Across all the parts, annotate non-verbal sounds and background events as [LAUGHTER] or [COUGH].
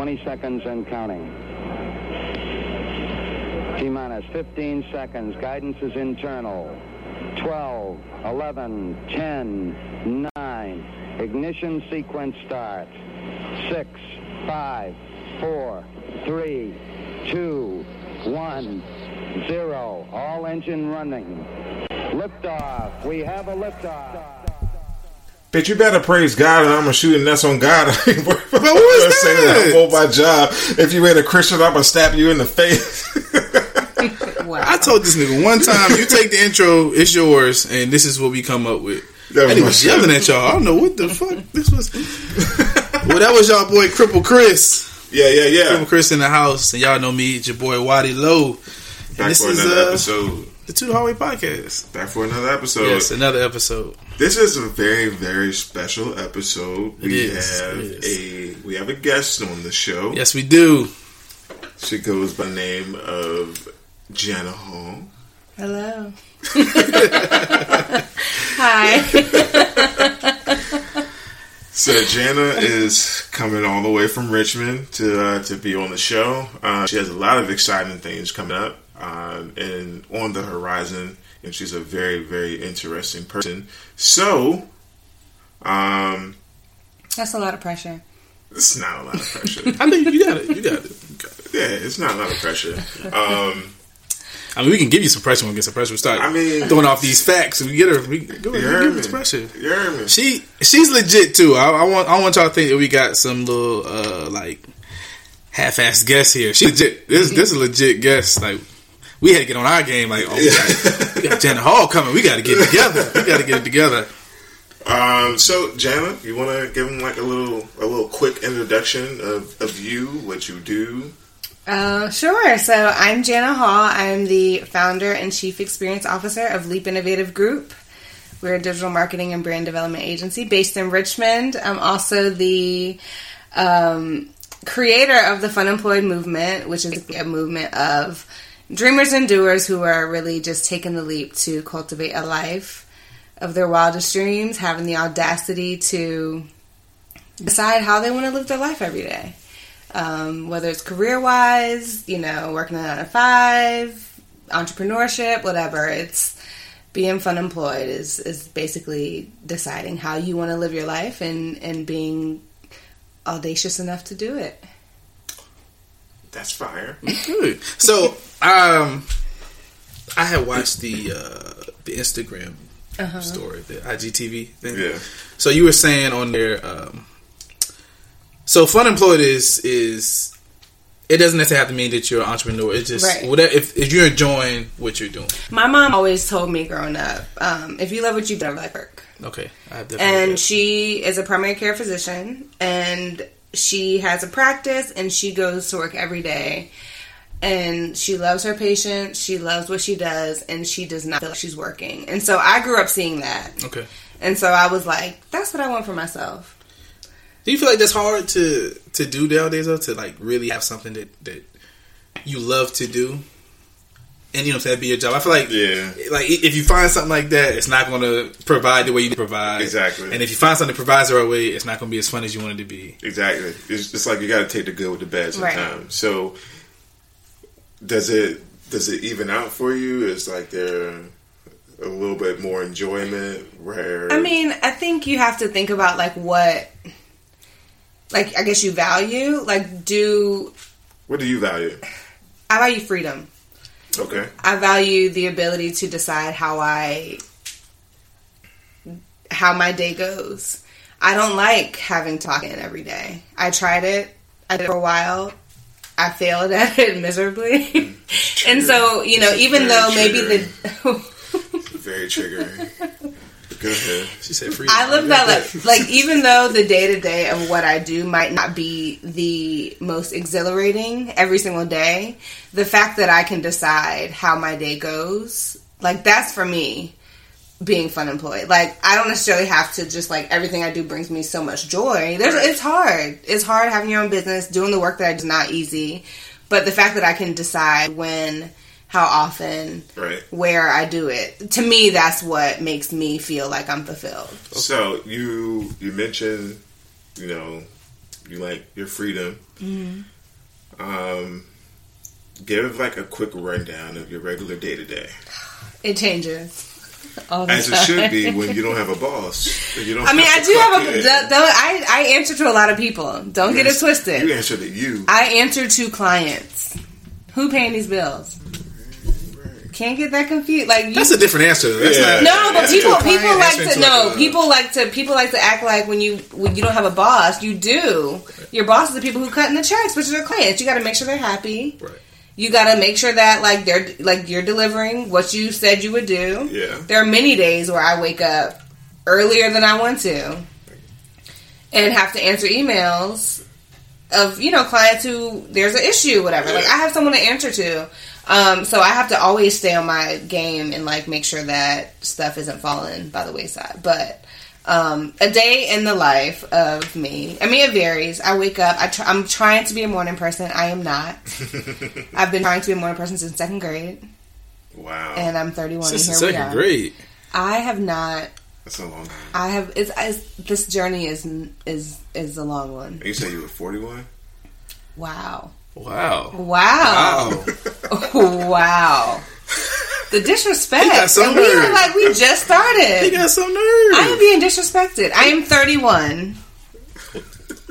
20 seconds and counting. T minus 15 seconds. Guidance is internal. 12, 11, 10, 9. Ignition sequence starts. 6, 5, 4, 3, 2, 1, 0. All engine running. Liftoff. We have a liftoff. Bitch, you better praise God, and I'm gonna shoot, and that's on God. [LAUGHS] but what was saying that? I'm my job. If you ain't a Christian, I'm gonna stab you in the face. Wow. [LAUGHS] [LAUGHS] I told this nigga one time, you take the intro, it's yours, and this is what we come up with. That was and he was shit. yelling at y'all. I don't know what the fuck this was. well, that was y'all boy Cripple Chris. yeah, yeah, yeah. Cripple Chris in the house, and y'all know me, it's your boy Waddy Low. And Back this for is another uh, episode. The Two Hallway Podcast. Back for another episode. yes, another episode. This is a very, very special episode. It we is, have it a we have a guest on the show. Yes, we do. She goes by the name of Janna Hall. Hello. [LAUGHS] Hi. So Janna is coming all the way from Richmond to uh, to be on the show. Uh, she has a lot of exciting things coming up um, and on the horizon, and she's a very very interesting person. So, um, That's a lot of pressure. it's not a lot of pressure. [LAUGHS] I know you got it. You got it. You got it. yeah, it's not a lot of pressure. Um, I mean, we can give you some pressure when we get some pressure. We start I mean- throwing off these facts, we get her. We, go ahead, give heard her some pressure. You? She she's legit too. I, I want I want y'all to think that we got some little uh like half-assed guest here. She legit. This this is a legit guest. Like we had to get on our game. Like oh, we got, we got Janet Hall coming. We got to get it together. We got to get it together. Um, so Janna, you want to give them like a little a little quick introduction of, of you, what you do? Uh, sure. So I'm Janna Hall. I'm the founder and chief experience officer of Leap Innovative Group. We're a digital marketing and brand development agency based in Richmond. I'm also the um, creator of the Funemployed movement, which is a movement of dreamers and doers who are really just taking the leap to cultivate a life of their wildest dreams, having the audacity to decide how they want to live their life every day um, whether it's career wise, you know, working a nine to five, entrepreneurship, whatever. It's being fun employed is is basically deciding how you want to live your life and and being audacious enough to do it. That's fire. Good. So um, I had watched the uh the Instagram story, the IGTV thing. Yeah. So you were saying on there, um, so fun employed is is it doesn't necessarily have to mean that you're an entrepreneur. It's just Right. whatever if, if you're enjoying what you're doing. My mom always told me growing up, um, if you love what you do, never like work. Okay, I have and she is a primary care physician and she has a practice and she goes to work every day. And she loves her patients. She loves what she does and she does not feel like she's working. And so i grew up seeing that. Okay. and so i was like that's what i want for myself. Do you feel like that's hard to to do nowadays though? To like really have something that that you love to do, and you know, if that be your job. I feel like Yeah. like if you find something like that, it's not going to provide the way you provide Exactly. And if you find something that provides the right way, it's not going to be as fun as you want it to be. Exactly. It's just like you got to take the good with the bad Right. sometimes. So, does it does it even out for you? Is like there a little bit more enjoyment where i mean i think you have to think about like what like i guess you value like do what do you value? i value freedom Okay. I value the ability to decide how I how my day goes. I don't like having to talk in every day. I tried it. I did it for a while. I failed [LAUGHS] at it miserably. and so, you know, even though maybe the [LAUGHS] Very triggering. Go ahead. She said, "Free." I love that life. [LAUGHS] Like even though the day to day of what I do might not be the most exhilarating every single day, the fact that I can decide how my day goes, like that's for me being fun employed. Like I don't necessarily have to just like everything I do brings me so much joy. There's it's hard. It's hard having your own business, doing the work that I do is not easy. But the fact that I can decide when, how often, Right. where I do it, to me that's what makes me feel like I'm fulfilled. So you you mentioned you know You like your freedom. Mm-hmm. Um, give like a quick rundown of your regular day to day, It changes. The as it should be when you don't have a boss. You don't [LAUGHS] I mean, I do have a. don't- I I answer to a lot of people. Don't get it twisted. You answer to you. I answer to clients. Who paying these bills? Can't get that confused. Like you, That's a different answer. That's Yeah. not. no, but Answer people to a client, people like to to know. like a- people like to people like to act like when you when you don't have a boss, you do. Your boss is the people who cut in the checks, which are their clients. You got to make sure they're happy. Right. You got to make sure that like they're like you're delivering what you said you would do. Yeah. There are many days where I wake up earlier than I want to and have to answer emails of you know clients who there's an issue whatever like i have someone to answer to um, so i have to always stay on my game and like make sure that stuff isn't falling by the wayside. But um, a day in the life of me i mean it varies. I wake up I try, i'm trying to be a morning person. I am not. [LAUGHS] I've been trying to be a morning person since second grade. Wow, and i'm 31 Since the and here we second are. grade. i have not that's a long time. i have it's, it's this journey is is is a long one. You say you were forty-one. wow Wow. Wow. Wow. [LAUGHS] wow. The disrespect. He got some and we are like we just started. He got some nerve. I am being disrespected. I am 31.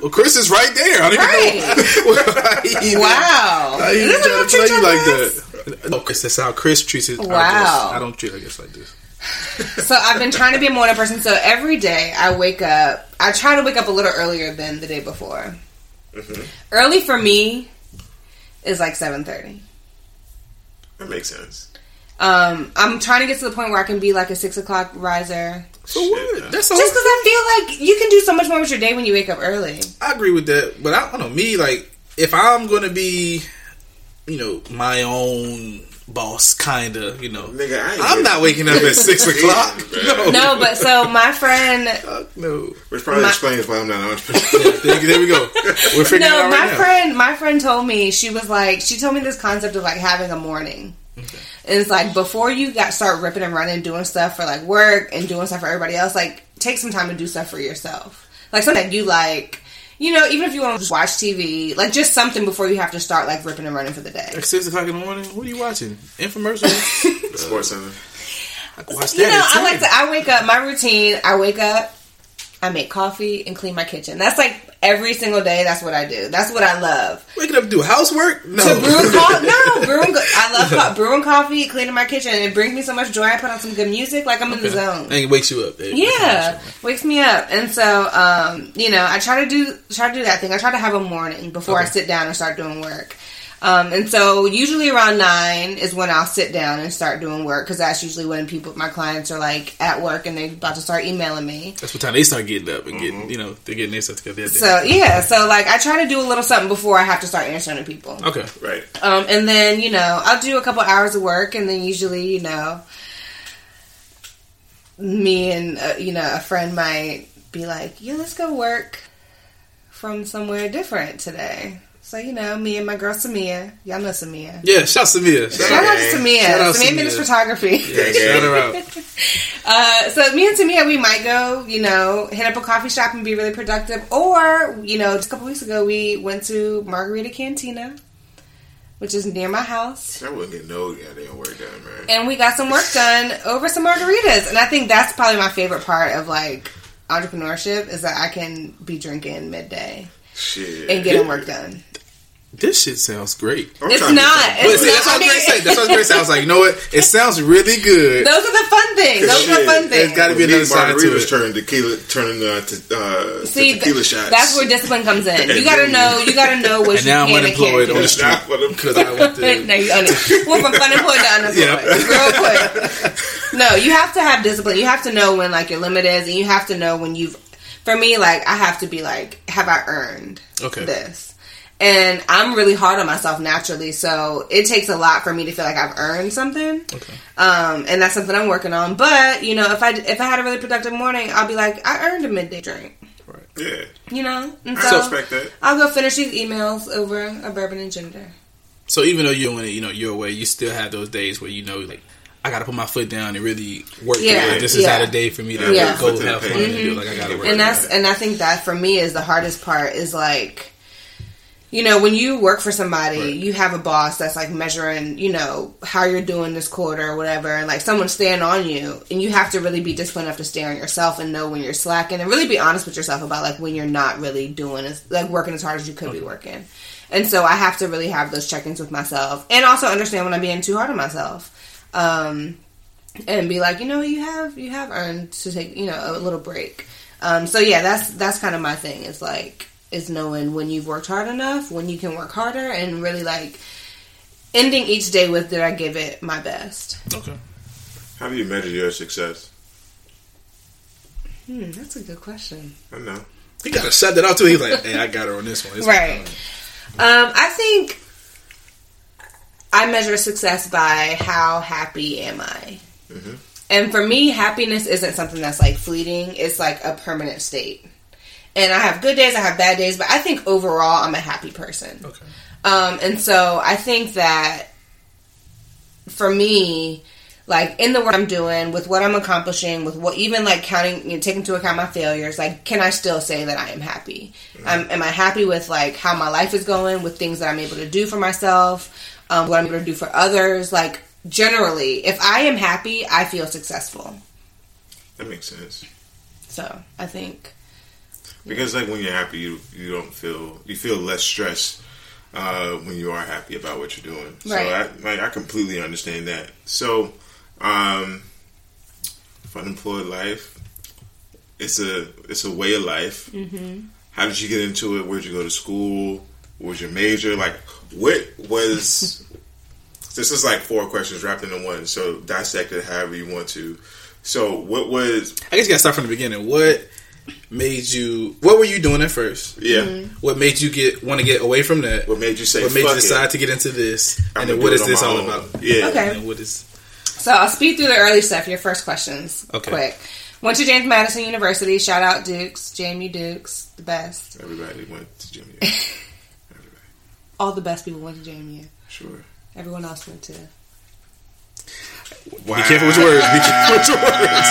well, Chris is right there. I don't Right. even know. [LAUGHS] why he- Wow. Why he this trying to play treat you like guys? that? No, Chris, that's how Chris treats his. our Wow. guests. I don't treat our guests like this. [SIGHS] So I've been trying to be a morning person. So every day I wake up. I try to wake up a little earlier than the day before. Mm-hmm. Early for me is like 7:30. That makes sense. Um, I'm trying to get to the point where I can be like a six o'clock riser. So what? That's. Just because I feel like you can do so much more with your day when you wake up early. I agree with that, but I don't know me. Like, if I'm going to be, you know, my own boss, kind of, you know, Nigga, I i'm not waking up at [LAUGHS] six o'clock. No, No, but so my friend, [LAUGHS] Fuck no. Which probably My- explains why I'm not an entrepreneur. There, there we go. We're figuring it no, out my now. friend, my friend told me she was like, she told me this concept of like having a morning. And it's like before you got start ripping and running, doing stuff for like work and doing stuff for everybody else, like take some time to do stuff for yourself. Like something that you like, you know, even if you want to just watch TV, like just something before you have to start like ripping and running for the day. At six o'clock in the morning, what are you watching? Infomercials. [LAUGHS] SportsCenter. I watch that. You know, I like to. I wake up. My routine. I wake up. I make coffee and clean my kitchen. That's like every single day. That's what I do. That's what I love. Waking up to do housework? No. To brew coffee. [LAUGHS] No, brewing. co- I love co- brewing coffee, cleaning my kitchen. It brings me so much joy. I put on some good music. Like I'm in the zone. And it wakes you up. Yeah, wakes me up, and so um, you know, I try to do try to do that thing. I try to have a morning before I sit down and start doing work. Um, and so usually around nine is when I'll sit down and start doing work because that's usually when people, my clients are like at work and they're about to start emailing me. That's what time they start getting up and getting, you know, they're getting their stuff together. So yeah, so like I try to do a little something before I have to start answering to people. okay. Right. Um, and then you know I'll do a couple hours of work, and then usually you know me and uh, you know a friend might be like, "Yeah, let's go work from somewhere different today." So you know, me and my girl Samia, y'all know Samia. Yeah, shout out to Samia. Shout Shout out. out to Samia. Shout out Samia Samia. Minutes Photography. Yeah, shout her out. [LAUGHS] Uh, so me and Samia, we might go, you know, hit up a coffee shop and be really productive. Or, you know, just a couple weeks ago, we went to Margarita Cantina, which is near my house. I wouldn't get no goddamn work done, man. and we got some work done over some margaritas. And I think that's probably my favorite part of like entrepreneurship is that I can be drinking midday Shit. and getting work done. This shit sounds great. I'm It's trying to not. get But It's see, that's what I was I going to say. That's what I was going to say. I was like, you know what? It [LAUGHS] sounds really good. Those are the fun things. Those are the fun things. There's gotta be Me, another side to it. turning tequila, turning uh, to, uh, See, to tequila shots. that's where discipline comes in. You gotta know. You gotta know what And you now I'm and unemployed can't on do. the street That's what I'm- because I went to. [LAUGHS] no, you un- [LAUGHS] well, from unemployed to unemployed, Yeah. real quick. No, you have to have discipline. You have to know when like your limit is, and you have to know when you've. For me, like I have to be like, have I earned Okay. this? And I'm really hard on myself naturally, so it takes a lot for me to feel like I've earned something. Okay. Um, and that's something I'm working on. But you know, if I if I had a really productive morning, I'll be like, I earned a midday drink. Right. Yeah. You know, and I so respect that. I'll go finish these emails over a bourbon and ginger. So even though you're doing it, you know, your way, you still have those days where you know, like, I I got to put my foot down and really work. Yeah, Yeah, this is yeah. not a day for me to Yeah. go Foot have fun pavement. and do. Like I got to work. and that's and I think that for me is the hardest part is like you know when you work for somebody Right. you have a boss that's like measuring you know how you're doing this quarter or whatever and like someone's staying on you and you have to really be disciplined enough to stay on yourself and know when you're slacking and really be honest with yourself about like when you're not really doing as like working as hard as you could be working and so I have to really have those check-ins with myself and also understand when I'm being too hard on myself um and be like, you know, you have you have earned to take you know a little break. Um, so yeah, that's that's kind of my thing. Is like is knowing when you've worked hard enough, when you can work harder, and really like ending each day with did I give it my best. okay. How do you measure your success? Hmm, that's a good question. I know. He got to shut that out too. He's like, "Hey, I got her on this one." This one Right. Um, I think I measure success by how happy am I. And for me, happiness isn't something that's like fleeting. It's like a permanent state. And I have good days, I have bad days, but I think overall I'm a happy person. Okay. Um, and so I think that for me, like in the work I'm doing, with what I'm accomplishing, with what even like counting, you know, taking into account my failures, like can I still say that I am happy? Um, am I happy with like how my life is going, with things that I'm able to do for myself, um, what I'm able to do for others? Like generally, if I am happy, I feel successful. That makes sense. So I think, Because like when you're happy, you you don't feel you feel less stressed uh, when you are happy about what you're doing. So I like I completely understand that. So, um, unemployed life, it's a it's a way of life. Mm-hmm. How did you get into it? Where'd you go to school? What was your major? Like, what was? [LAUGHS] this is like four questions wrapped into one. So dissect it however you want to. So what was? I guess you got to start from the beginning. What made you? What were you doing at first? Yeah. Mm-hmm. What made you get want to get away from that? What made you say? What made you "Fuck it"? decide to get into this? I'm and then gonna what do is it on this all own. about? Yeah. Okay. And what is? so I'll speed through the early stuff. Your first questions, Okay. quick. Went to James Madison University. Shout out Dukes, JMU Dukes, the best. Everybody went to Jimmy. [LAUGHS] Everybody. All the best people went to JMU. Sure. Everyone else went to. Wow. Be careful with your words. Be careful with your words.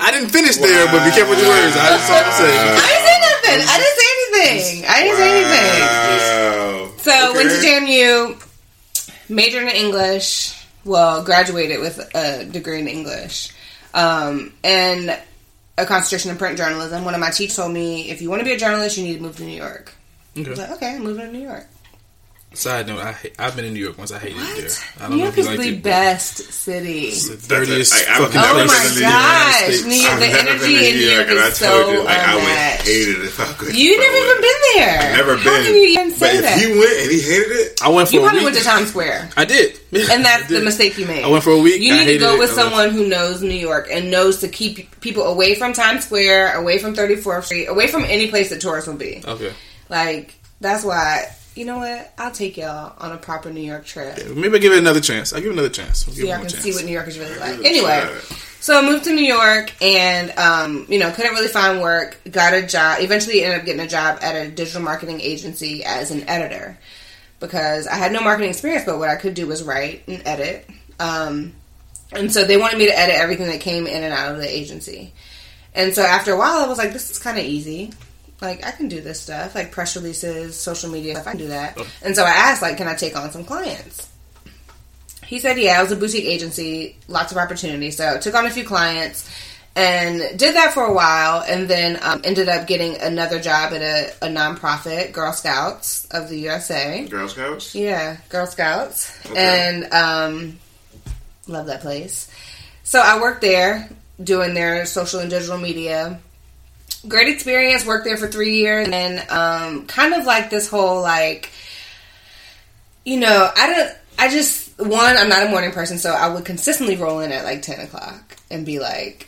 I didn't finish there, but be careful with your words. I just want to say. I didn't say nothing. I didn't say anything. I didn't say anything. Wow. So went to Okay. JMU, majored in English. Well, graduated with a degree in English, um, and a concentration in print journalism. One of my teachers told me, if you want to be a journalist, you need to move to New York. I was like, okay, I'm moving to New York. Side note: I ha- I've been in New York once. I hated it there. I don't New know York if you is liked the it. but best city. It's the dirtiest That's a- I- I've fucking Oh been place my to in the the United gosh, States. New York, I've the energy been to in New York and I is told so you, like, I would unmatched. hate it if I could. You never even been there. Never How been. can you even but say if that? he went and he hated it, I went for You a probably week. went to Times Square. I did, [LAUGHS] And that's I the mistake you made. I went for a week. You I need to go with I someone who knows New York and knows to keep people away from Times Square, away from 34th Street, away from any place that tourists will be. Okay, Like, that's why, you know what? I'll take y'all on a proper New York trip. maybe I'll give it another chance. I'll give it another chance. I'll give So y'all can chance. see what New York is really like. Give it a Anyway, so I moved to New York and, um, you know, couldn't really find work. Got a job. Eventually ended up getting a job at a digital marketing agency as an editor because I had no marketing experience, but what I could do was write and edit. Um, and so they wanted me to edit everything that came in and out of the agency. And so after a while, I was like, this is kind of easy. Like, I can do this stuff, like press releases, social media stuff. I can do that. And so I asked, like, can I take on some clients? He said, yeah, it was a boutique agency, lots of opportunities. So I took on a few clients and did that for a while and then um, ended up getting another job at a, a nonprofit, Girl Scouts of the USA. Girl Scouts. Yeah, Girl Scouts. Okay. And um, love that place. So I worked there doing their social and digital media. Great experience. Worked there for three years, and um, kind of like this whole like, you know, I don't. I just one. I'm not a morning person, so I would consistently roll in at like ten o'clock and be like.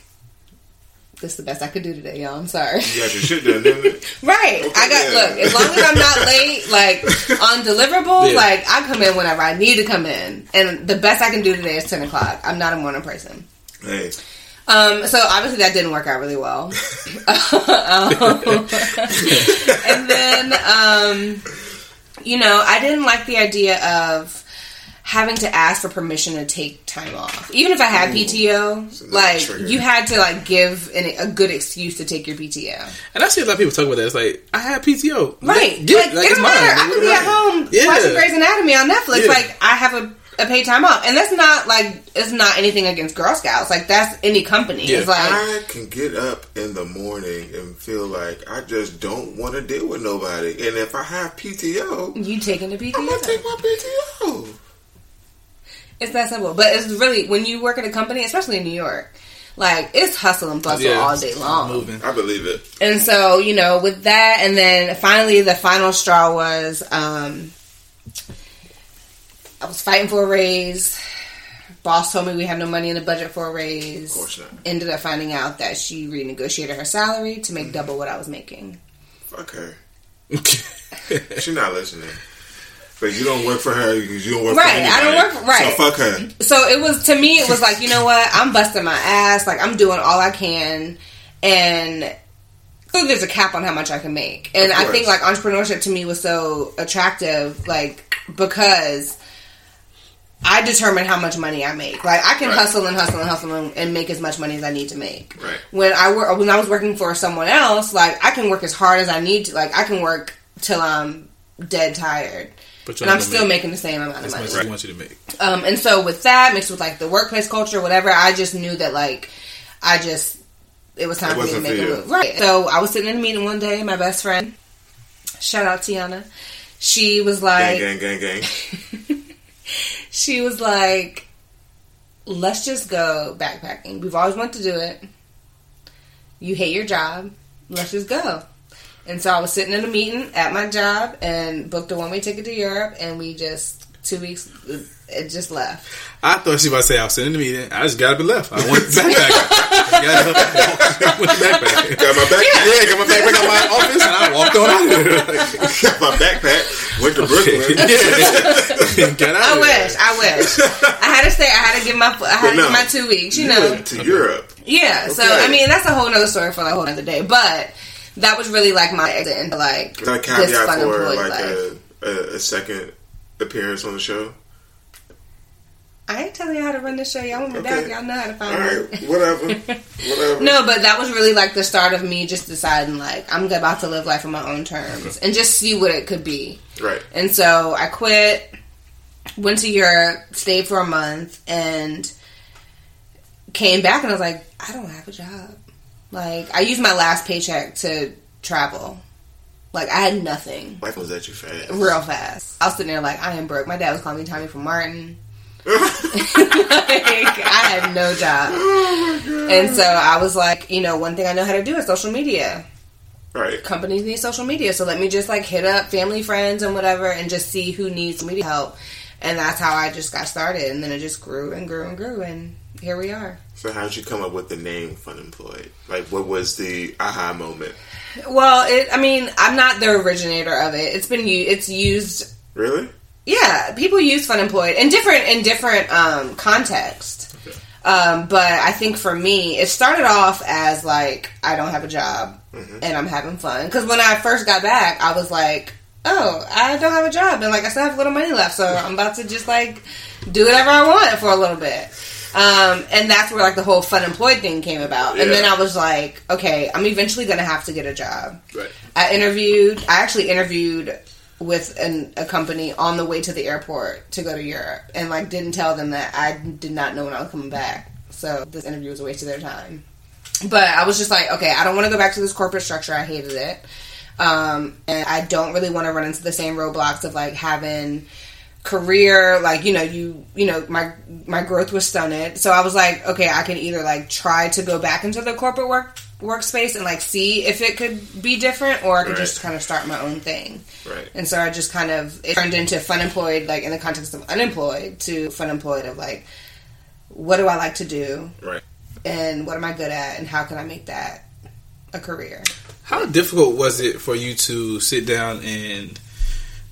This is the best I could do today, y'all. I'm sorry. You got your shit done? [LAUGHS] Right. I got yeah. look, as long as I'm not [LAUGHS] late, like on deliverables, Yeah. like I come in whenever I need to come in. And the best I can do today is ten o'clock. I'm not a morning person. Hey, Um, so obviously that didn't work out really well. [LAUGHS] Um, and then um, you know, I didn't like the idea of having to ask for permission to take time off. Even if I had PTO, like you had to like give an, a good excuse to take your PTO. And I see a lot of people talk about that. It's like I have PTO, Right. Get, like, it. it like, it's don't mine. matter. I could be at home Yeah. watching Grey's Anatomy on Netflix. Yeah. Like I have a, a paid time off. And that's not like it's not anything against Girl Scouts. Like that's any company. Yeah. It's like I can get up in the morning and feel like I just don't want to deal with nobody. And if I have PTO, you taking the PTO. I'm gonna take my PTO. It's that simple. But it's really when you work at a company, especially in New York, like it's hustle and bustle Yeah, all day long. Moving. I believe it. And so, you know, with that, and then finally, the final straw was um, I was fighting for a raise. Boss told me we had no money in the budget for a raise. Of course not. Ended up finding out that she renegotiated her salary to make mm-hmm. double what I was making. Fuck her. She's not listening. But you don't work for her because you don't work Right, for I don't work for- right. So fuck her. So it was to me, it was like, you know what? I'm busting my ass. Like I'm doing all I can, and clearly there's a cap on how much I can make. And I think like entrepreneurship to me was so attractive, like because I determine how much money I make. Like I can Right. hustle and hustle and hustle and, and make as much money as I need to make. Right. When I work, when I was working for someone else, like I can work as hard as I need to. Like I can work till I'm dead tired. But And I'm still making the same amount of money. much as want you to make. Um, and so with that mixed with like the workplace culture, whatever, I just knew that like I just it was time It for me to make a move. Right. So I was sitting in a meeting one day, my best friend, shout out Tiana, she was like Gang, gang, gang, gang. [LAUGHS] she was like, Let's just go backpacking. We've always wanted to do it. You hate your job. Let's just go. And so I was sitting in a meeting at my job and booked a one way ticket to Europe, and we just two weeks it just left. I thought she was about to say I was sitting in the meeting. I just got up and left. I went backpack. got up, went backpack. Got my backpack. Yeah, got my backpack out my office and I walked on out of there. Like, Got my backpack. Went to Brooklyn. yeah. Get out I wish, I wish. I had to stay. I had to give my, I had to give my two weeks. You You know, went to Europe. yeah. So I mean, that's a whole nother story for a whole other day. But that was really like my exit into like Is that a this fun for employed like life. a, a, a second appearance on the show? I ain't telling you how to run the show. Y'all want me Okay. back? Y'all know how to All find right, me. whatever, [LAUGHS] whatever. No, but that was really like the start of me just deciding like I'm about to live life on my own terms and just see what it could be. Right. And so I quit, went to Europe, stayed for a month, and came back and I was like, I don't have a job. Like I used my last paycheck to travel. Like I had nothing. Life was at you fast. Real fast. I was sitting there like I am broke. My dad was calling me Tommy from Martin. [LAUGHS] like I had no job. Oh and so I was like, you know, one thing I know how to do is social media. Right. Companies need social media, so let me just like hit up family, friends, and whatever, and just see who needs media help. And that's how I just got started, and then it just grew and grew and grew, and here we are. So how did you come up with the name Funemployed? Like, what was the aha moment? Well, it. I mean, I'm not the originator of it. It's been it's used Really? Yeah, people use fun employed in different in different um, context. Um, but I think for me, it started off as like I don't have a job and I'm having fun. Because when I first got back, I was like, oh, I don't have a job and like I still have a little money left, so I'm about to just like do whatever I want for a little bit. Um, and that's where like the whole fun employed thing came about. And then I was like, okay, I'm eventually gonna have to get a job. Right. I interviewed. I actually interviewed with an, a company on the way to the airport to go to Europe, and like didn't tell them that I did not know when I was coming back. So this interview was a waste of their time. But I was just like, okay, I don't want to go back to this corporate structure. I hated it, um, and I don't really want to run into the same roadblocks of like having career like you know you you know my my growth was stunted so i was like okay i can either like try to go back into the corporate work workspace and like see if it could be different or i could Right. just kind of start my own thing Right. and so i just kind of it turned into fun employed like in the context of unemployed to fun employed of like what do i like to do Right. and what am i good at and how can i make that a career How difficult was it for you to sit down and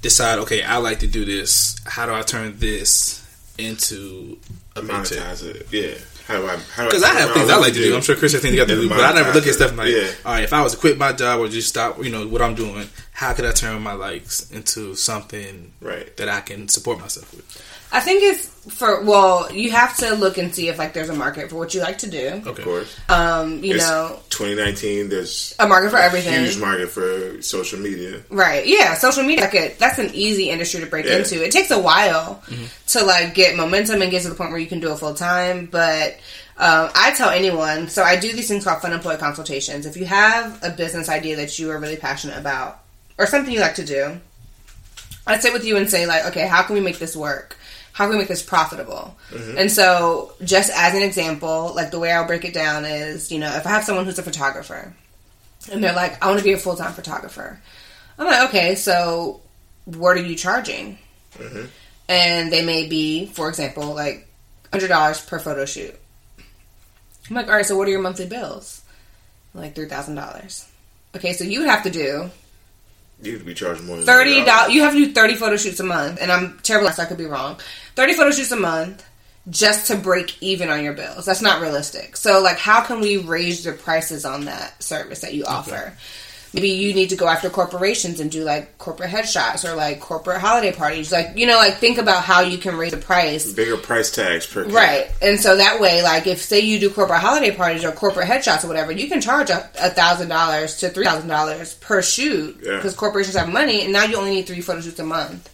decide, okay, I like to do this. How do I turn this into a? Monetize it. Yeah. How do I? How do Because I have things I like to do. I'm sure Chris has things he got to do, but I never look at stuff like, Yeah. all right, if I was to quit my job or just stop, you know, what I'm doing, how could I turn my likes into something Right. that I can support myself with? I think it's for well, you have to look and see if like there's a market for what you like to do. Okay. Of course. Um, you It's know, 2019. There's a market for everything. huge market for social media. Right. Yeah. Social media, like a, that's an easy industry to break Yeah. into. It takes a while to like get momentum and get to the point where you can do it full time. But um, I tell anyone, so I do these things called fun employee consultations. If you have a business idea that you are really passionate about or something you like to do, I'd sit with you and say like, okay, how can we make this work? How can we make this profitable? Mm-hmm. And so, just as an example, like the way I'll break it down is, you know, if I have someone who's a photographer and they're like, I want to be a full time photographer. I'm like, okay, so what are you charging? Mm-hmm. And they may be, for example, like hundred dollars per photo shoot. I'm like, all right, so what are your monthly bills? Like three thousand dollars. Okay, so you would have to do You'd be charging more than thirty $100. You have to do thirty photo shoots a month, and I'm terrible. So I could be wrong. Thirty photo shoots a month just to break even on your bills. That's not realistic. So, like, how can we raise the prices on that service that you offer? Maybe you need to go after corporations and do like corporate headshots or like corporate holiday parties. Like, you know, like think about how you can raise the price Bigger price tags per kid. Right. And so that way, like if say you do corporate holiday parties or corporate headshots or whatever, you can charge a thousand dollars to three thousand dollars per shoot Yeah. because corporations have money, and now you only need three photo shoots a month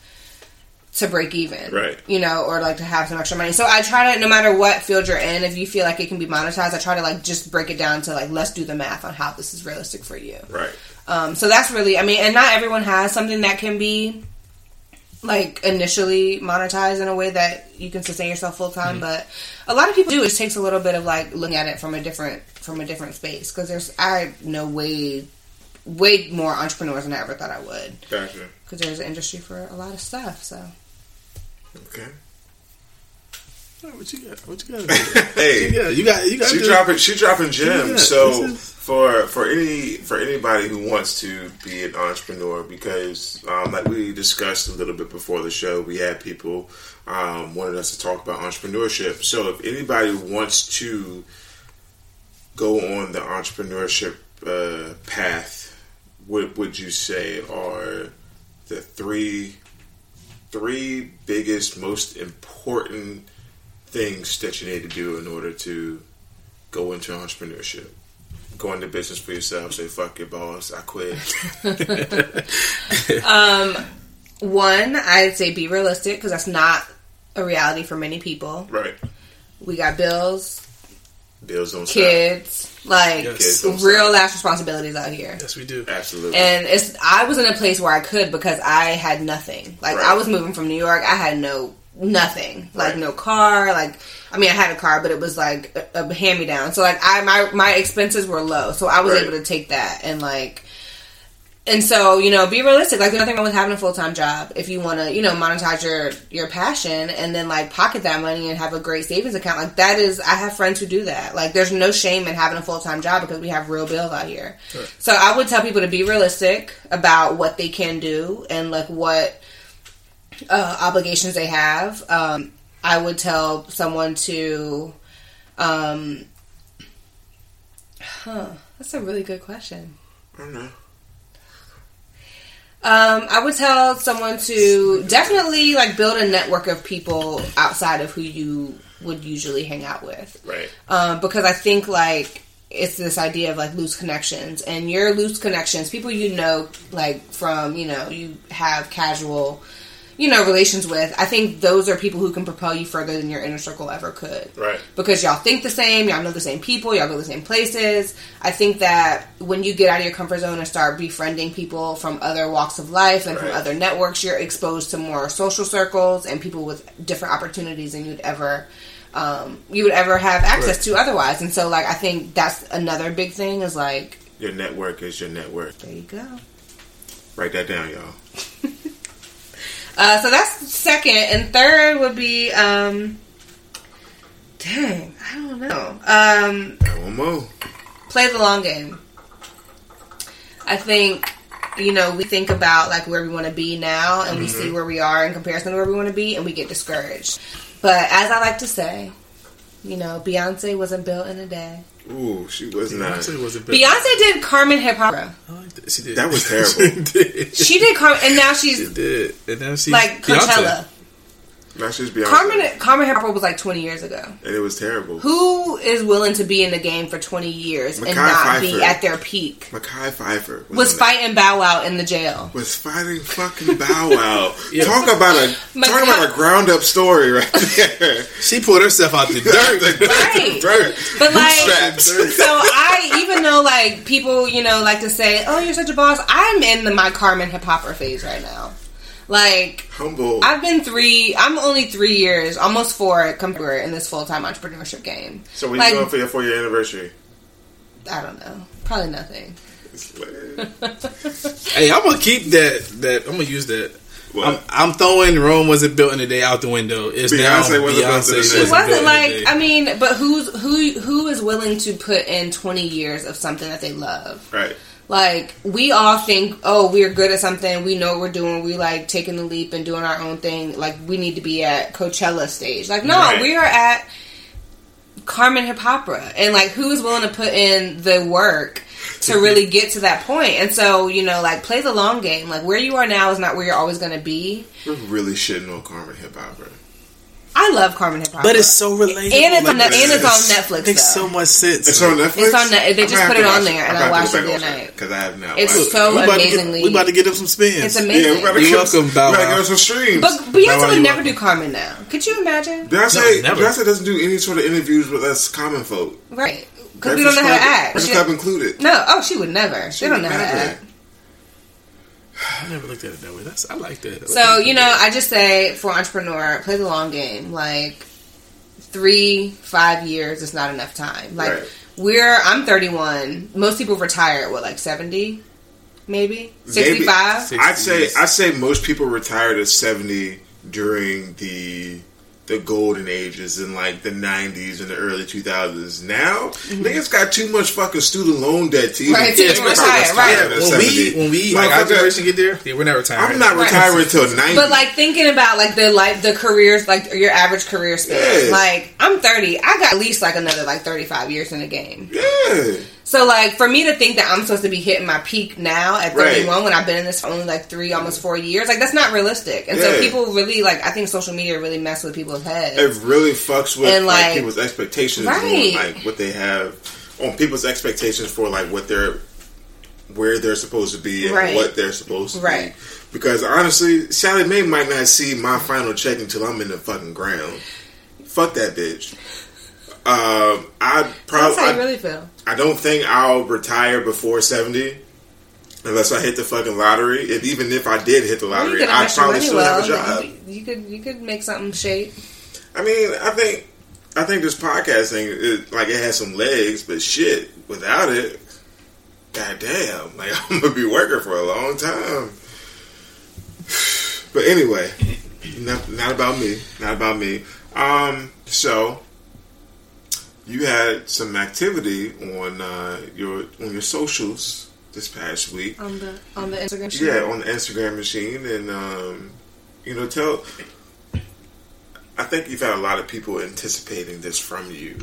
to break even. Right. You know, or like to have some extra money. So I try to, no matter what field you're in, if you feel like it can be monetized, I try to like just break it down to like let's do the math on how this is realistic for you. Right. Um, so that's really, I mean, and not everyone has something that can be like initially monetized in a way that you can sustain yourself full time. But a lot of people do. It takes a little bit of like looking at it from a different from a different space because there's I know way way more entrepreneurs than I ever thought I would Gotcha. because there's an industry for a lot of stuff. So Okay. What you got? What you got? [LAUGHS] Hey. Yeah, you got. You got. She dropping she dropping gems. So is- for for any for anybody who wants to be an entrepreneur, because um, like we discussed a little bit before the show, we had people um, wanted us to talk about entrepreneurship. So if anybody wants to go on the entrepreneurship uh, path, what would you say are the three three biggest, most important things that you need to do in order to go into entrepreneurship. Go into business for yourself. Say fuck your boss. I quit. [LAUGHS] Um, one, I'd say be realistic because that's not a reality for many people. right. We got bills, Bills don't kids, like Yes. Kids don't real life responsibilities out here. Yes, we do. Absolutely. And it's I was in a place where I could because I had nothing. Like Right. I was moving from New York, I had no nothing. Like Right. no car. Like I mean, I had a car, but it was like a, a hand me down. So like I my my expenses were low, so I was Right. able to take that and like. And so, you know, be realistic. Like, there's nothing wrong with having a full time job if you want to, you know, monetize your your passion and then like pocket that money and have a great savings account. Like, that is, I have friends who do that. Like, there's no shame in having a full time job because we have real bills out here. So, I would tell people to be realistic about what they can do and like what uh, obligations they have. Um, I would tell someone to, um, [SIGHS] huh, that's a really good question. I don't know. Um, I would tell someone to definitely like build a network of people outside of who you would usually hang out with. Right. Um, because I think like it's this idea of like loose connections and your loose connections, people you know like from, you know, you have casual, you know, relations with. I think those are people who can propel you further than your inner circle ever could Right. because y'all think the same, y'all know the same people, y'all go the same places. I think that when you get out of your comfort zone and start befriending people from other walks of life and from other networks, you're exposed to more social circles and people with different opportunities than you'd ever um, you would ever have access to otherwise. And so, like, I think that's another big thing is like, Your network is your network. there you go. Write that down, y'all. [LAUGHS] Uh, so that's second, and third would be, um, dang, I don't know. Um, one more. play the long game. I think, you know, we think about like where we want to be now and we see where we are in comparison to where we want to be and we get discouraged. But as I like to say, You know, Beyonce wasn't built in a day. Ooh, she was not. Beyonce wasn't bad. Beyonce did Carmen Hip Hop. Oh, I like that. She did. That was [LAUGHS] terrible. she did. She did Carmen, and now she's. She did. And now she's like Beyonce. Coachella. Now she's Beyonce. Carmen Carmen Hip Hop was like twenty years ago. and it was terrible. Who is willing to be in the game for twenty years and Mekhi not be at their peak? Mekhi Phifer Was in that. fighting Bow Wow in the jail. was fighting fucking Bow Wow. [LAUGHS] Yeah. Talk about a Mackay- talk about a ground up story right [LAUGHS] there. She pulled herself out the dirt. [LAUGHS] Right. Dirt. But like, so I even though like people you know like to say, "Oh, you're such a boss," I'm in the my Carmen hip hopera phase right now. Like Humble. I've been three. I'm only three years, almost four, come through in this full time entrepreneurship game. so what like- you doing for your four year anniversary? I don't know, probably nothing. hey, I'm gonna keep that. That I'm gonna use that. What? I'm, I'm throwing Rome wasn't built in a day out the window. It's now Beyonce wasn't built in a Beyonce day. wasn't It built wasn't in a like day. I mean, but who's who? Who is willing to put in 20 years of something that they love? right. Like we all think, oh, we're good at something. We know what we're doing. We like taking the leap and doing our own thing. Like we need to be at Coachella stage. Like no, Right. we are at Carmen Hip Hopera, and like who is willing to put in the work to mm-hmm. really get to that point? And so you know, like play the long game. Like where you are now is not where you're always going to be. We're really shitting on Carmen Hip. Right? I love Carmen Hip Hopera, but it's so relatable. and it's on, Like, and it's on it's- Netflix. Makes so much sense. It's on Netflix. It's on Net- they just put it on there, and I'm I watched it go the back other and watch night. because I have not. It's watched it. so we about, get, amazingly. we about to get them some spins. It's amazing. Yeah, we gotta You're give welcome, us, Bow we gotta Wow. give some streams. But Bow Beyonce Wow, would never do Carmen now. Could you imagine? Beyonce, No, never. Beyonce doesn't do any sort of interviews with us common folk. Right. Because we don't know how to act. Breakfast Club included. no, oh, she would never. She they don't would know how to never. act. I never looked at it that way. That's I like that. So, you know, I just say for entrepreneur, play the long game. Like, three, five years is not enough time. Like, Right. we're, I'm 31. Most people retire at what, like 70? Maybe? 65? I'd say I'd say most people retired at seventy during the the golden ages in like the nineties and the early two thousands. Now niggas got too much fucking student loan debt to even Mm-hmm. Right, to think even about retire, retiring right. at when we when we like our generation get there, yeah, we're not retiring. I'm not Right. retiring until ninety. But like thinking about like the like the careers like your average career span. Yeah. Like I'm 30. I got at least like another like 35 years in the game. yeah, So like for me to think that I'm supposed to be hitting my peak now at Right. 31 when I've been in this for only like three almost four years, like that's not realistic. And so people really like I think social media really mess with people's heads. it really fucks with And, like, like- people's expectations Right. on like what they have on people's expectations for like what they're where they're supposed to be and Right. what they're supposed to Right. be. Because honestly, Sallie Mae might not see my final check until I'm in the fucking ground. Fuck that bitch. Um, I That's how you I, really feel. I don't think I'll retire before seventy. Unless I hit the fucking lottery, and even if I did hit the lottery, could I'd invest your probably still well. have a job. You, could you could make something shape. I mean, I think I think this podcasting is like it has some legs, but shit, without it, goddamn, like [LAUGHS] I'm gonna be working for a long time. [SIGHS] But anyway, not, not about me, not about me. Um, so you had some activity on uh, your on your socials this past week. On the on the Instagram sheet. Yeah, on the Instagram machine, and um, you know, tell. I think you've had a lot of people anticipating this from you.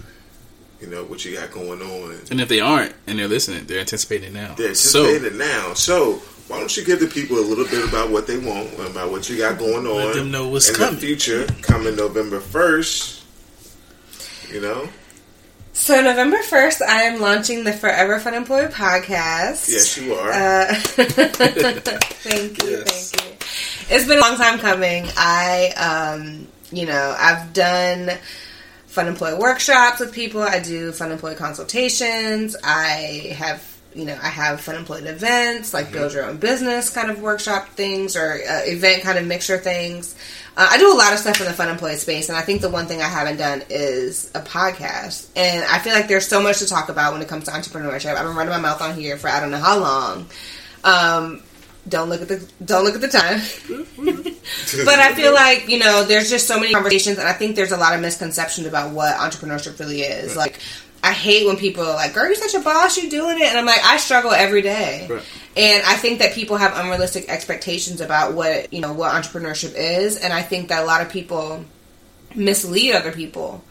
You know what you got going on. And if they aren't and they're listening, they're anticipating now. They're so anticipating it now. So why don't you give the people a little bit about what they want, about what you got going on, Let them know what's in coming. the future, coming November first. You know, So November first, I am launching the Forever Fun Employee podcast. yes, you are. Uh, [LAUGHS] thank you, Yes. thank you. It's been a long time coming. I, um, you know, I've done fun employee workshops with people. I do fun employee consultations. I have, you know, I have fun employee events like build your own business kind of workshop things or uh, event kind of mixture things. Uh, I do a lot of stuff in the fun employee space, and I think the one thing I haven't done is a podcast. And I feel like there's so much to talk about when it comes to entrepreneurship. I've been running my mouth on here for I don't know how long. Um, don't look at the don't look at the time. [LAUGHS] but I feel like you know there's just so many conversations, and I think there's a lot of misconceptions about what entrepreneurship really is. Like, I hate when people are like, "Girl, you're such a boss, You're doing it," and I'm like, I struggle every day. Right. And I think that people have unrealistic expectations about what you know what entrepreneurship is, and I think that a lot of people mislead other people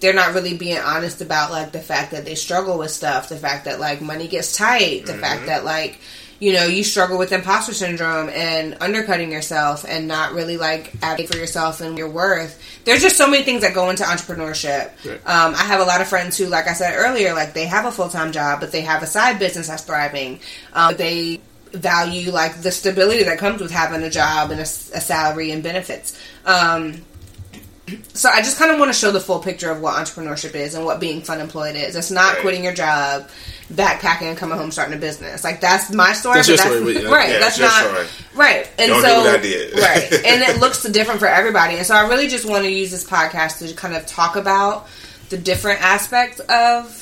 they're not really being honest about like the fact that they struggle with stuff, the fact that like money gets tight, the fact mm-hmm. that like you know you struggle with imposter syndrome and undercutting yourself and not really like advocating for yourself and your worth. There's just so many things that go into entrepreneurship. Right. Um, I have a lot of friends who, like I said earlier, like they have a full time job, but they have a side business that's thriving. Um, they value like the stability that comes with having a job and a salary and benefits. Um, so I just kind of want to show the full picture of what entrepreneurship is and what being funemployed is. It's not Right. quitting your job, backpacking, and coming home starting a business. Like that's my story. That's but your that's, story, yeah. [LAUGHS] Uh, right? Yeah, that's not story. right. And Don't so what I did. [LAUGHS] right, and it [LAUGHS] looks different for everybody. And so I really just want to use this podcast to kind of talk about the different aspects of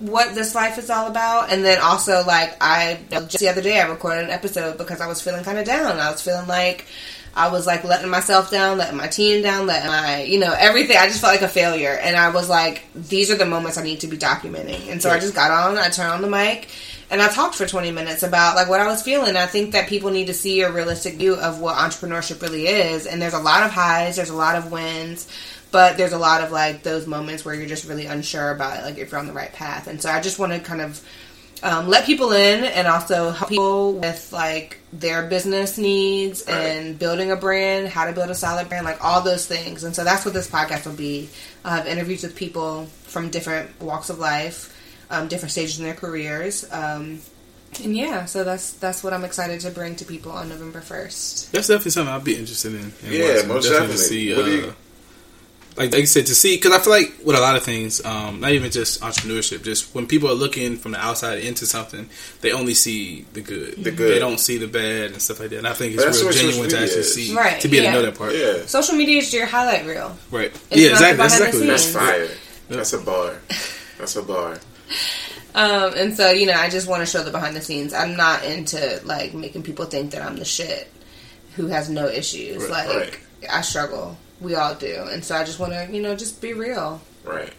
what this life is all about and then also like i just the other day i recorded an episode because i was feeling kind of down i was feeling like i was like letting myself down letting my team down letting my you know everything. I just felt like a failure. And i was like these are the moments i need to be documenting. And so i just got on i turned on the mic and i talked for 20 minutes about like what i was feeling. I think that people need to see a realistic view of what entrepreneurship really is. And there's a lot of highs there's a lot of wins but there's a lot of like those moments where you're just really unsure about like if you're on the right path. And so i just want to kind of um, let people in and also help people with like their business needs and building a brand how to build a solid brand like all those things and so that's what this podcast will be I'll have interviews with people from different walks of life um, different stages in their careers um, and yeah so that's that's what i'm excited to bring to people on november 1st That's definitely something I'd be interested in. in Yeah, watching. most to definitely. see, What do uh, you- like, like you said, to see because I feel like with a lot of things, um, not even just entrepreneurship, just when people are looking from the outside into something, they only see the good. The good. They don't see the bad and stuff like that. And I think it's That's real genuine to actually is. see, Right, to be able yeah. to know that part. Yeah, social media is your highlight reel Right. It's yeah, not exactly. That's exactly. that's scenes. fire. That's a bar. That's a bar. Um, and so, you know, I just want to show the behind the scenes. I'm not into like making people think that I'm the shit who has no issues. Right, like right. I struggle. We all do. And so I just want to, you know, just be real. Right.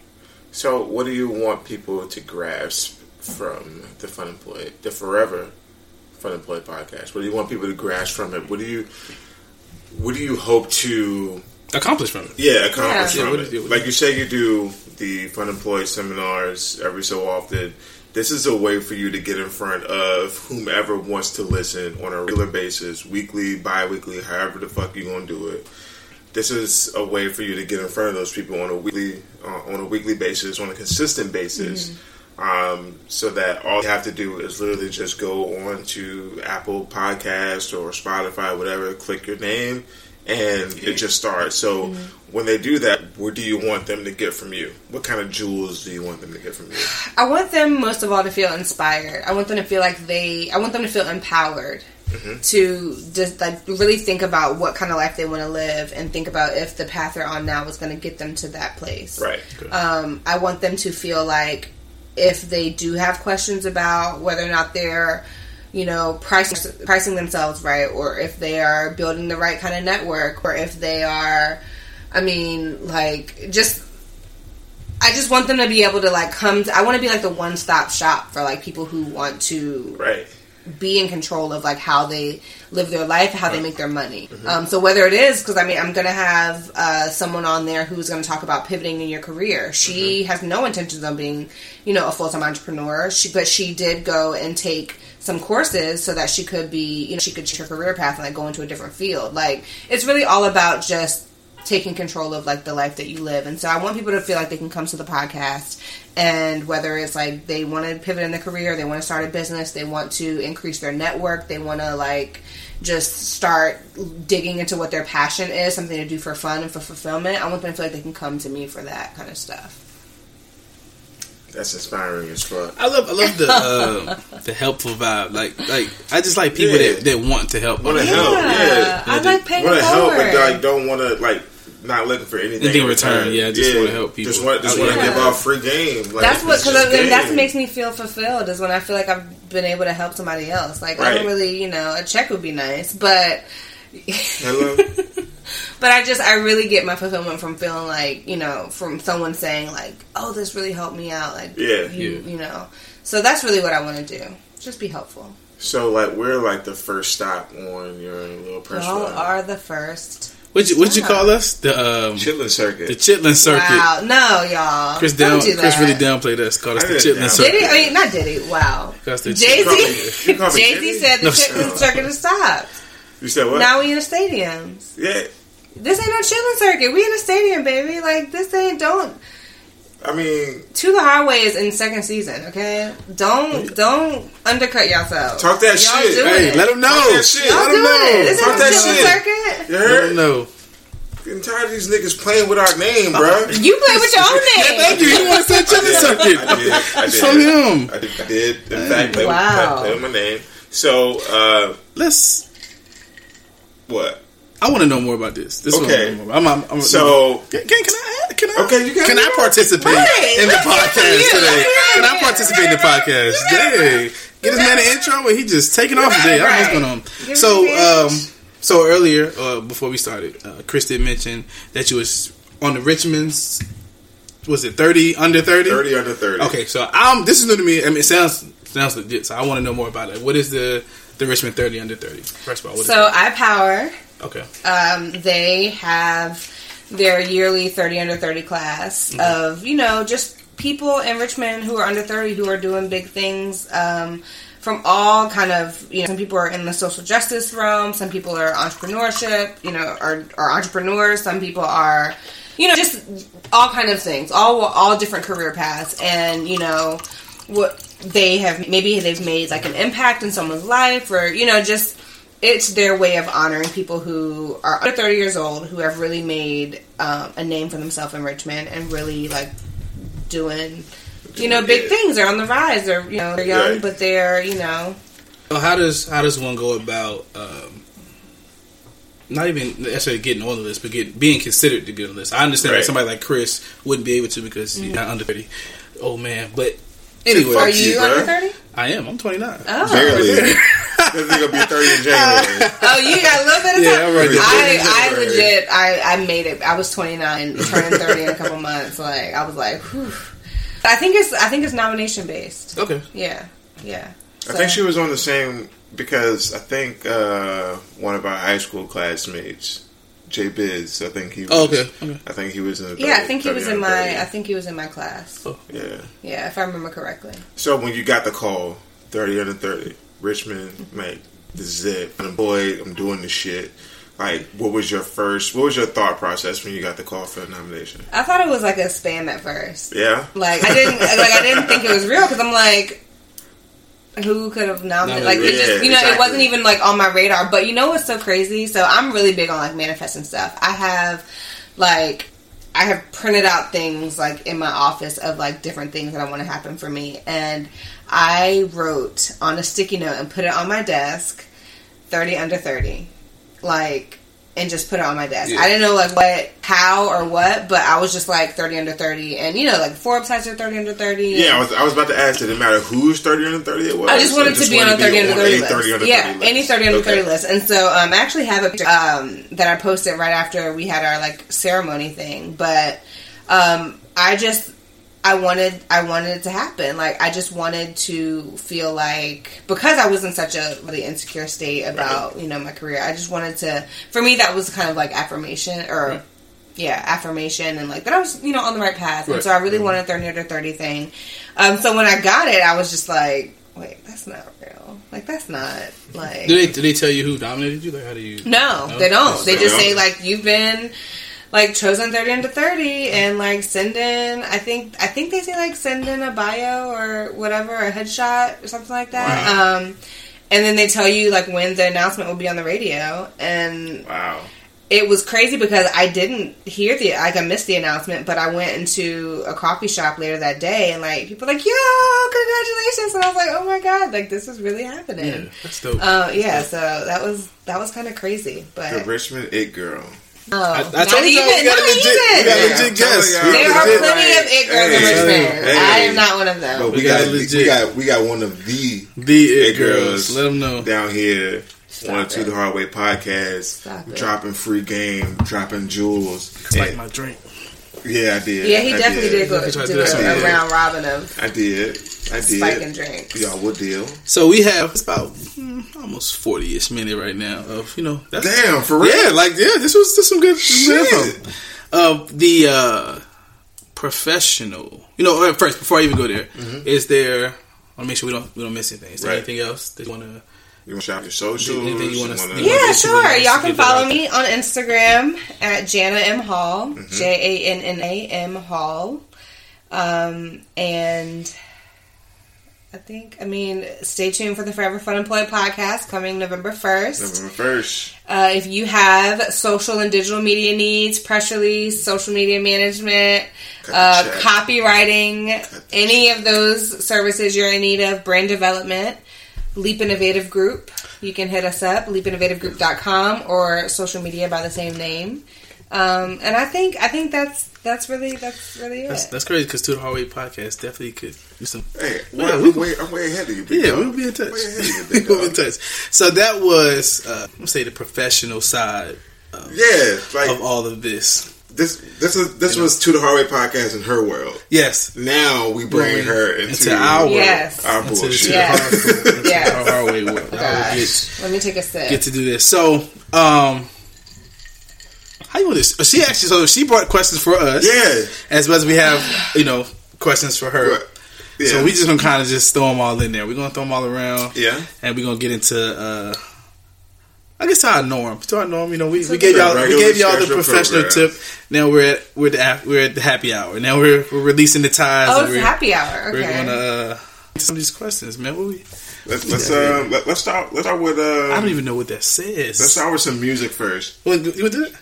So, what do you want people to grasp from the Funemployed, the Forever Funemployed podcast? What do you want people to grasp from it? What do you, what do you hope to, Accomplish from it. yeah, accomplish Yeah. from Yeah, it? you- like you say, you do the Funemployed seminars every so often. This is a way for you to get in front of whomever wants to listen on a regular basis, weekly, bi-weekly, however the fuck you gonna do it this is a way for you to get in front of those people on a weekly uh, on a weekly basis, on a consistent basis. Um, so that all you have to do is literally just go on to Apple Podcast or Spotify, whatever, click your name, and it just starts. So when they do that, what do you want them to get from you? What kind of jewels do you want them to get from you? I want them most of all to feel inspired. I want them to feel like they. I want them to feel empowered to just like really think about what kind of life they want to live and think about if the path they're on now is going to get them to that place. Right. Um, I want them to feel like if they do have questions about whether or not they're, you know, pricing pricing themselves right, or if they are building the right kind of network, or if they are, I mean, like just. I just want them to be able to like come. To, I want to be like the one stop shop for like people who want to Right. Be in control of like how they live their life, how they make their money. Um, so whether it is because I mean I'm gonna have uh, someone on there who's gonna talk about pivoting in your career. She has no intentions of being, you know, a full time entrepreneur. She but she did go and take some courses so that she could be, you know, she could change her career path and like go into a different field. Like it's really all about just taking control of like the life that you live. And so I want people to feel like they can come to the podcast and whether it's like they want to pivot in their career, they want to start a business, they want to increase their network, they want to like just start digging into what their passion is, something to do for fun and for fulfillment. I want them to feel like they can come to me for that kind of stuff. That's inspiring as fuck. I love I love the uh, the helpful vibe. Like like I just like people Yeah. that, that want to help. Want to others. help? Yeah. I like paying want to help, but like don't want to like not looking for anything, Anything in return, yeah, just wanna help people. Just want, just Oh, want to give out free game. Like, that's what because just then that's what makes me feel fulfilled is when I feel like I've been able to help somebody else. Like I don't really, you know, a check would be nice, but Hello. [LAUGHS] but I just I really get my fulfillment from feeling like you know from someone saying like oh this really helped me out like Yeah. you Yeah. you know so that's really what I want to do just be helpful So like we're like the first stop on your little personal. y'all are the first What'd you, what'd you call us? The um, Chitlin Circuit. the Chitlin Circuit. Wow, no, y'all. Chris Don't down, do that. Chris really downplayed us. Called us I the Chitlin down- Circuit. Did he? I mean, not did he? Wow. Jay call me- Z. you call me Jay Diddy? Z said the No, chitlin circuit has stopped. you said what? Now we in the stadiums. yeah. This ain't no chitlin circuit. We in the stadium, baby. Like this ain't don't. I mean, To the Hardway is in second season. Okay, don't don't undercut yourself. Talk that Y'all shit. doing Hey, it. let him know. Talk that shit. Y'all Let him know. it. This Talk ain't no that shit. circuit. you Let heard? him know. Getting tired of these niggas playing with our name, bro. You play with your own name. Thank you. He want to say Chitlin Circuit. I did. I did. From him. I did. I did. In fact, play, Wow. with, play with my name. So, uh, Let's. what? I want to know more about this. This is what I Okay. wanna know more about. I'm, I'm, I'm, So, can, can, can I? Can I? Okay, you can- Can I participate Right, in the let's hear from podcast today? Can I participate in the podcast? Yay! Get this man an intro, and he just taking off today. I don't know what's going on. So, um, so earlier, uh, before we started, uh, Chris did mention that you was on the Richmond's. Was it thirty under thirty? 30 under 30. Okay, so um, this is new to me. I mean, it sounds sounds legit. So I want to know more about it. What is the the Richmond thirty under thirty? First of all, what is it? So I Power. Okay, um, they have their yearly 30 under 30 class of, you know, just people in Richmond who are under 30 who are doing big things um, from all kind of, you know, some people are in the social justice realm, some people are entrepreneurship, you know, are, are entrepreneurs, some people are, you know, just all kind of things, all all different career paths, and you know what they have maybe they've made like an impact in someone's life, or you know just it's their way of honoring people who are under 30 years old who have really made um, a name for themselves in Richmond and really like doing you know big Yeah. things. They're on the rise. They're you know they're young, Right. but they're you know So how does how does one go about um, not even necessarily getting on the list, but get, being considered to get on the list? I understand Right. that somebody like Chris wouldn't be able to because he's not under thirty. Oh man, but anyway, are you, you under 30? I am. I'm 29. Oh. Barely. [LAUGHS] this nigga be 30 in January. Oh, you got a little bit of Yeah. I'm right there. I, I legit, I, I made it. I was 29, turning 30 in a couple months. Like I was like, whew. I think it's, I think it's nomination based. Okay. Yeah, yeah. I think she was on the same because I think uh, one of our high school classmates, Jay Biz, I think he oh, was. Oh, okay. okay. I think he was in the Yeah, I think he was in my, 30. I think he was in my class. Oh. Yeah. Yeah, if I remember correctly. So when you got the call, 30 under 30, Richmond, like, this is it. And boy, I'm doing this shit. Like, what was your first, what was your thought process when you got the call for the nomination? I thought it was like a spam at first. Yeah? Like I didn't, like I didn't think it was real because I'm like, who could have nominated? Like it just, you know, it wasn't even like on my radar. But you know what's so crazy? So I'm really big on like manifesting stuff. I have like. I have printed out things like in my office of like different things that I want to happen for me, and I wrote on a sticky note and put it on my desk, thirty under thirty, like, and just put it on my desk. Yeah. I didn't know like what, how, or what, but I was just like thirty under thirty, and you know, like Forbes has their thirty under thirty. Yeah, I was, I was about to ask, It did it matter who's 30 under 30 it was? I just wanted to be on a 30 under 30 list. 30 under yeah, 30 list? any 30 under Okay. 30 list. And so um, I actually have a picture um, that I posted right after we had our like ceremony thing. But um, I just I wanted I wanted it to happen. Like I just wanted to feel like because I was in such a really insecure state about you know my career. I just wanted to for me that was kind of like affirmation or. Yeah, affirmation and like that I was, you know, on the right path. And so I really wanted 30 to 30 thing. Um, so when I got it, I was just like, wait, that's not real. Like that's not like Do they do they tell you who dominated you? Like how do you? no, No? they don't. They They just don't? say like you've been like chosen thirty into thirty, and like send in. I think I think they say like send in a bio or whatever, a headshot or something like that. Um, and then they tell you like when the announcement will be on the radio, and Wow. it was crazy because I didn't hear the like I missed the announcement, but I went into a coffee shop later that day and like people were like, "Yo, congratulations!" And I was like, "Oh my god, like this is really happening." Yeah, that's dope. Uh, yeah, so that was that was kind of crazy, but The Richmond It Girl. Oh, I, I not told you even, we got a not legit, even. we got a Yeah, legit I'm guest. telling We y'all. There got are legit- plenty of it girls in Hey, Richmond. hey. I am not one of them. But We we, got got, a we legit- got we got one of the the it It girls. girls. Let them know. down here Stop on to it. the hard way podcast, Stop it. dropping free game, dropping jewels. It's like my drink. yeah, I did. Yeah, he I definitely did, go He tried to do do that a, shit. a robin of. I did. I did. spiking drinks. Y'all would deal. So we have it's about mm, almost forty ish minute right now of you know that's Damn, for real. yeah like yeah this was this some good, this was Shit. info. Uh, the uh, professional you know uh, first before I even go there is there I want to make sure we don't we don't miss anything is there Right. anything else that you want to You want to shout your socials? Anything you wanna- wanna- you Yeah, wanna- sure. Y'all can follow me on Instagram at Janna M Hall, Mm-hmm. J A N N A M Hall, um, and I think I mean stay tuned for the Forever Funemployed podcast coming November first. November first. Uh, if you have social and digital media needs, press release, social media management, uh, copywriting, any of those services you're in need of, brand development, Leap Innovative Group, you can hit us up, leapinnovativegroup.com or social media by the same name. Um, and I think I think that's that's really that's really it. that's, that's crazy because to the Hardway podcast definitely could do some Hey, Yeah, well, we- I'm, way, I'm way ahead of you. Big Yeah, dog. we'll be in touch. Way ahead of you, [LAUGHS] big we'll be in touch. So that was, uh, let's say, the professional side Yeah, like of all of this. this. This is this was to the Hardway podcast in her world. Yes, Now we bring Bring her into, into our world. Yes. our Into bullshit. Yes. hard- into Yes. hard way world. Now we get, Let me take a sip. get to do this. So, um, how you want this? She actually, so she brought questions for us, Yeah, as well as we have, you know, questions for her. Right. yeah. So we just gonna kind of just throw them all in there. We're gonna throw them all around. yeah. and we're gonna get into uh I guess to our norm. To our norm, you know, we, we gave y'all we gave y'all the professional program. tip. Now we're at we're at the, af- we're at the happy hour. Now we're we're releasing the ties. oh, and it's we're, happy hour. we're Okay. gonna uh, some of these questions, man. What we, Let's let's uh, let, let's start let's start with uh I don't even know what that says. let's start with some music first. What, you want to do it?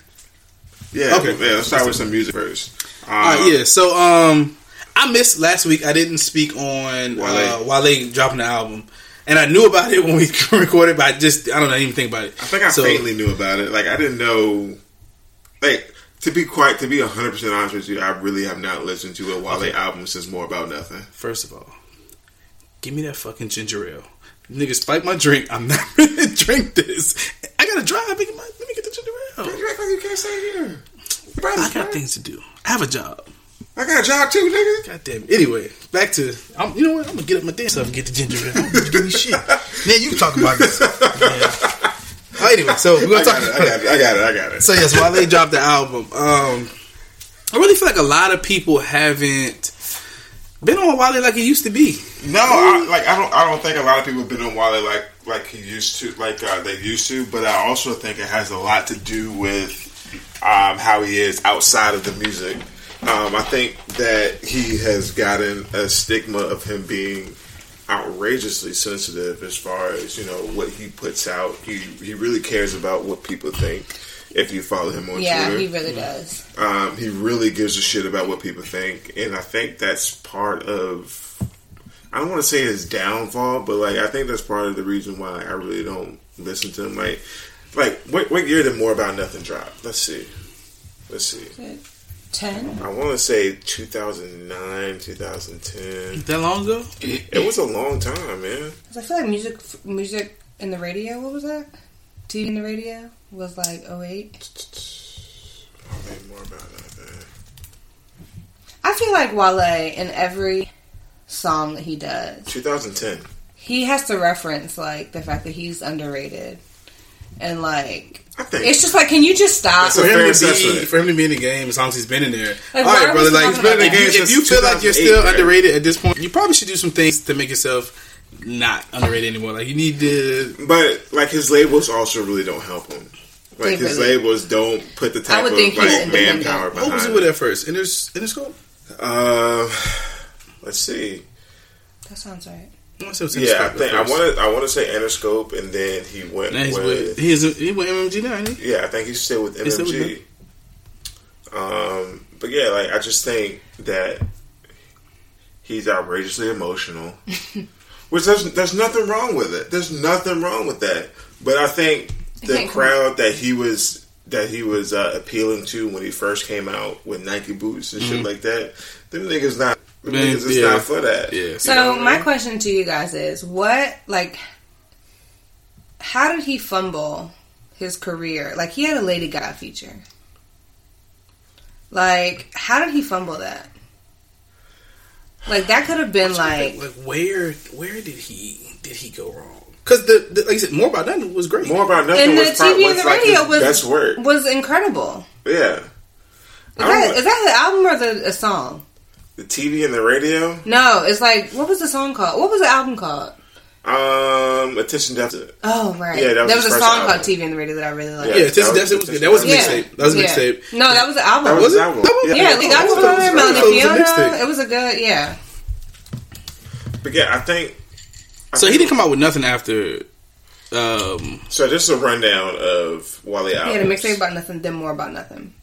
Yeah, Okay. Yeah, let's start with some music first. All right, yeah. So um, I missed last week. I didn't speak on Wale. uh, Wale dropping the album, and I knew about it [LAUGHS] when we [LAUGHS] recorded, but I just I don't know, I even think about it. I think I So- faintly knew about it. Like I didn't know. Like to be quite to be hundred percent honest with you, I really have not listened to a Wale album since More About Nothing. First of all, give me that fucking ginger ale. Nigga, spike my drink. I'm not [LAUGHS] gonna drink this. I gotta drive. Let me get the ginger ale. You act like you can't say here. I got things to do. I have a job. I got a job too, nigga. God damn it. Anyway, back to I'm, you know what? I'm gonna get up my damn self and get the ginger ale. I'm gonna give me shit. [LAUGHS] Man, you can talk about this. Yeah. Oh, anyway, so we're gonna I talk. got it. I got it. I got it. I got it. So yes, while they dropped the album, um, I really feel like a lot of people haven't been on Wale like it used to be. No, I, like I don't. I don't think a lot of people have been on Wale like like he used to, like uh, they used to. But I also think it has a lot to do with um, how he is outside of the music. Um, I think that he has gotten a stigma of him being outrageously sensitive as far as you know what he puts out. He he really cares about what people think. If you follow him on yeah, Twitter, he really does. um, he really gives a shit about what people think, and I think that's part of. I don't want to say his downfall, but like I think that's part of the reason why I really don't listen to him. Like, like what, what year did More About Nothing drop? Let's see, let's see. Ten. I want to say 2009, 2010. That long ago? It was a long time, man. 'Cause I feel like music, music in the radio. What was that? TV in the radio was like 08. Oh, man, More About Nothing. I feel like Wale in every song that he does, 2010. he has to reference like the fact that he's underrated, and like I think it's just like, can you just stop? That's For him, to be, for him to be in the game as long as he's been in there. Like, All why right, are brother. we Like, talking about if that? you- if you feel like you're still right? underrated at this point, you probably should do some things to make yourself not underrated anymore. Like, you need to. But like his labels also really don't help him. Like his really- labels don't put the type would of think he's like independent. manpower What was it with at first? Inters, Interscope? Uh, let's see. That sounds right. I wanna say it was Yeah, I think I want to. I want to say Interscope, and then he went Now he's with. with, he's, he went MMG now, ain't he? yeah, I think he's still with He's still with MMG. um, but yeah, like I just think that he's outrageously emotional, [LAUGHS] which there's there's nothing wrong with it. There's nothing wrong with that. But I think the Okay, cool. crowd that he was that he was uh, appealing to when he first came out with Nike boots and shit like that, them niggas not. Them Man, niggas is yeah. not for that. Yeah. So know what I my mean? question to you guys is, what like, how did he fumble his career? Like he had a Lady Gaga feature. Like, how did he fumble that? Like that could have been like like where where did he did he go wrong? Because the, the like I said, more about nothing was great. More about nothing and the was, prob- TV and the like radio his was best work. was incredible. Yeah. Is I that, don't- is that the album or the a song? The TV and the radio. No, it's like what was the song called? What was the album called? Um, attention deficit. Oh right, Yeah, that was there was a song album. called TV and the Radio that I really liked. yeah, that Tennessee was- was good. That was a mixtape. That was a Yeah. mixtape. No, that was the album. That was, Was his it? album. That was- yeah, Lee that Dr. was- that was Melody Fiona. It was a good, yeah. But yeah, I think. I So he didn't come out with nothing after. Um, So just a rundown of Wale He had a mixtape about nothing, then more about nothing,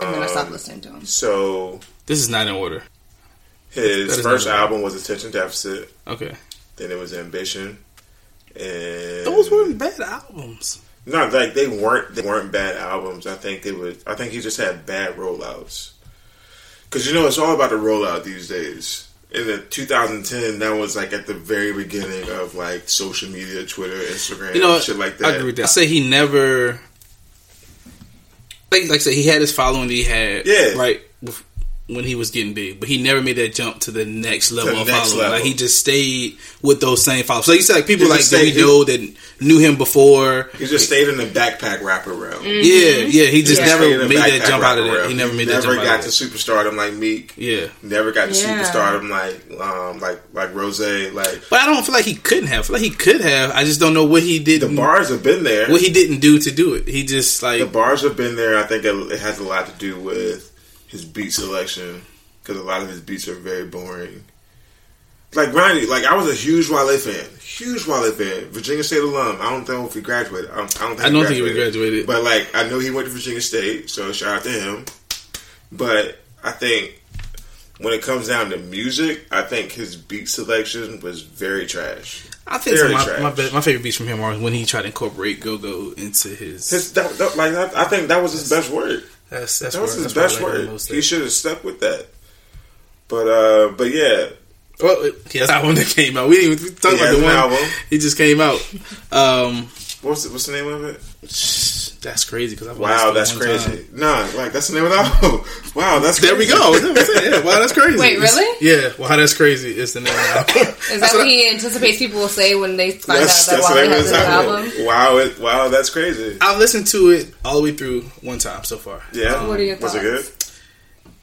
and then I stopped Um, listening to him. So this is not in order. His first album was Attention Deficit. Okay, Then it was Ambition. And those weren't bad albums. not like they weren't they weren't bad albums. I think they would. I think he just had bad rollouts. Because you know it's all about the rollout these days. In the 2010, that was like at the very beginning of like social media, Twitter, Instagram, You know, shit like I that. agree with that. I say he never. Like, like I said, he had his following that he had. Yeah. Right. Bef- When he was getting big, but he never made that jump to the next level the of next following. level. Like he just stayed with those same followers. So you said like people He like just that we he- know that knew him before. He just stayed in the backpack rapper realm. Yeah, yeah. He just Yeah. never Stayed made that jump out of rapper that. realm. He never made that jump. never got out to of that. superstardom like Meek. Yeah. Never got to Yeah. superstardom like um like like Rose. Like But I don't feel like he couldn't have. I feel like he could have. I just don't know what he did. the bars have been there. What he didn't do to do it. He just like the bars have been there. I think it, it has a lot to do with his beat selection because a lot of his beats are very boring. Like Ronnie, like I was a huge Wale fan, huge Wale fan. Virginia State alum. I don't know if he graduated. I don't, I don't think. I don't think he graduated. But like I know he went to Virginia State, so shout out to him. But I think when it comes down to music, I think his beat selection was very trash. I think Very my, trash. my, my favorite beats from him are when he tried to incorporate go go into his. His that, that- like I, I think that was his best work. That's that's That was where- his best where I like him work. He should have stuck with that. But uh, but yeah, Well, he has that one that came out. We didn't even talk He about the one. album. He just came out. Um, what's the, what's the name of it? That's crazy because I've Wow, that's listened to it one crazy. Nah, like that's the name of the album. [LAUGHS] Wow, that's There we go. That's what I'm saying. Yeah, wow, that's crazy. Wait, It's- really? Yeah. Wow, that's crazy. It's the name of the [LAUGHS] album. Is that what he anticipates people will say when they find That's, out that's that the Wale name of has an album. album? Wow, it, wow, that's crazy. I've listened to it all the way through one time so far. Yeah, What are your thoughts? was it good?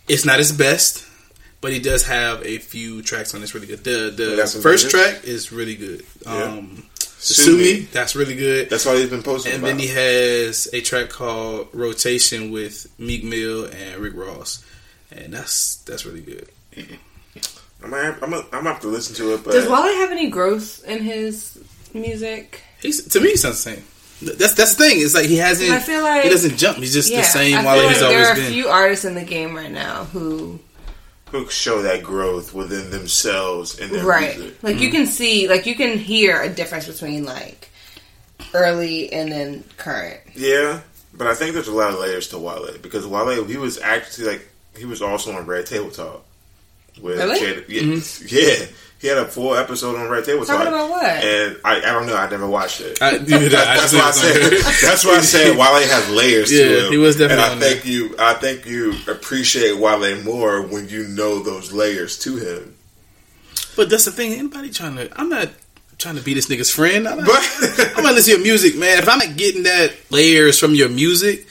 It's not his best, but he does have a few tracks on this really good. The the got first bangers? track is really good. Yeah. Um, Sue Sue Me. Me, that's really good. That's all he's been posting And about. then he has a track called Rotation with Meek Mill and Rick Ross, and that's that's really good. [LAUGHS] I'm gonna, have, I'm, gonna, I'm gonna have to listen to it, but Does Wale have any growth in his music? He's to me, he sounds the same. That's that's the thing. It's like he hasn't. I feel like- he doesn't jump. He's just Yeah, the same I while feel he's like there always are a been. few artists in the game right now who who show that growth within themselves and their right music. like you mm-hmm. can see like you can hear a difference between like early and then current Yeah, but I think there's a lot of layers to Wale because Wale he was actually like he was also on Red Table Talk with Really? Jada- yeah, mm-hmm. yeah. He had a full episode on Red Table Talking Talk. about what? And I, I don't know. I never watched it. I, you did [LAUGHS] that. I that's why I said. That's why I said Wale has layers Yeah, to him. he was definitely And I on there. think you, I think you appreciate Wale more when you know those layers to him. But that's the thing. Anybody trying to? I'm not trying to be this nigga's friend. I'm not, But I'm not listening to your music, man. If I'm not getting that layers from your music,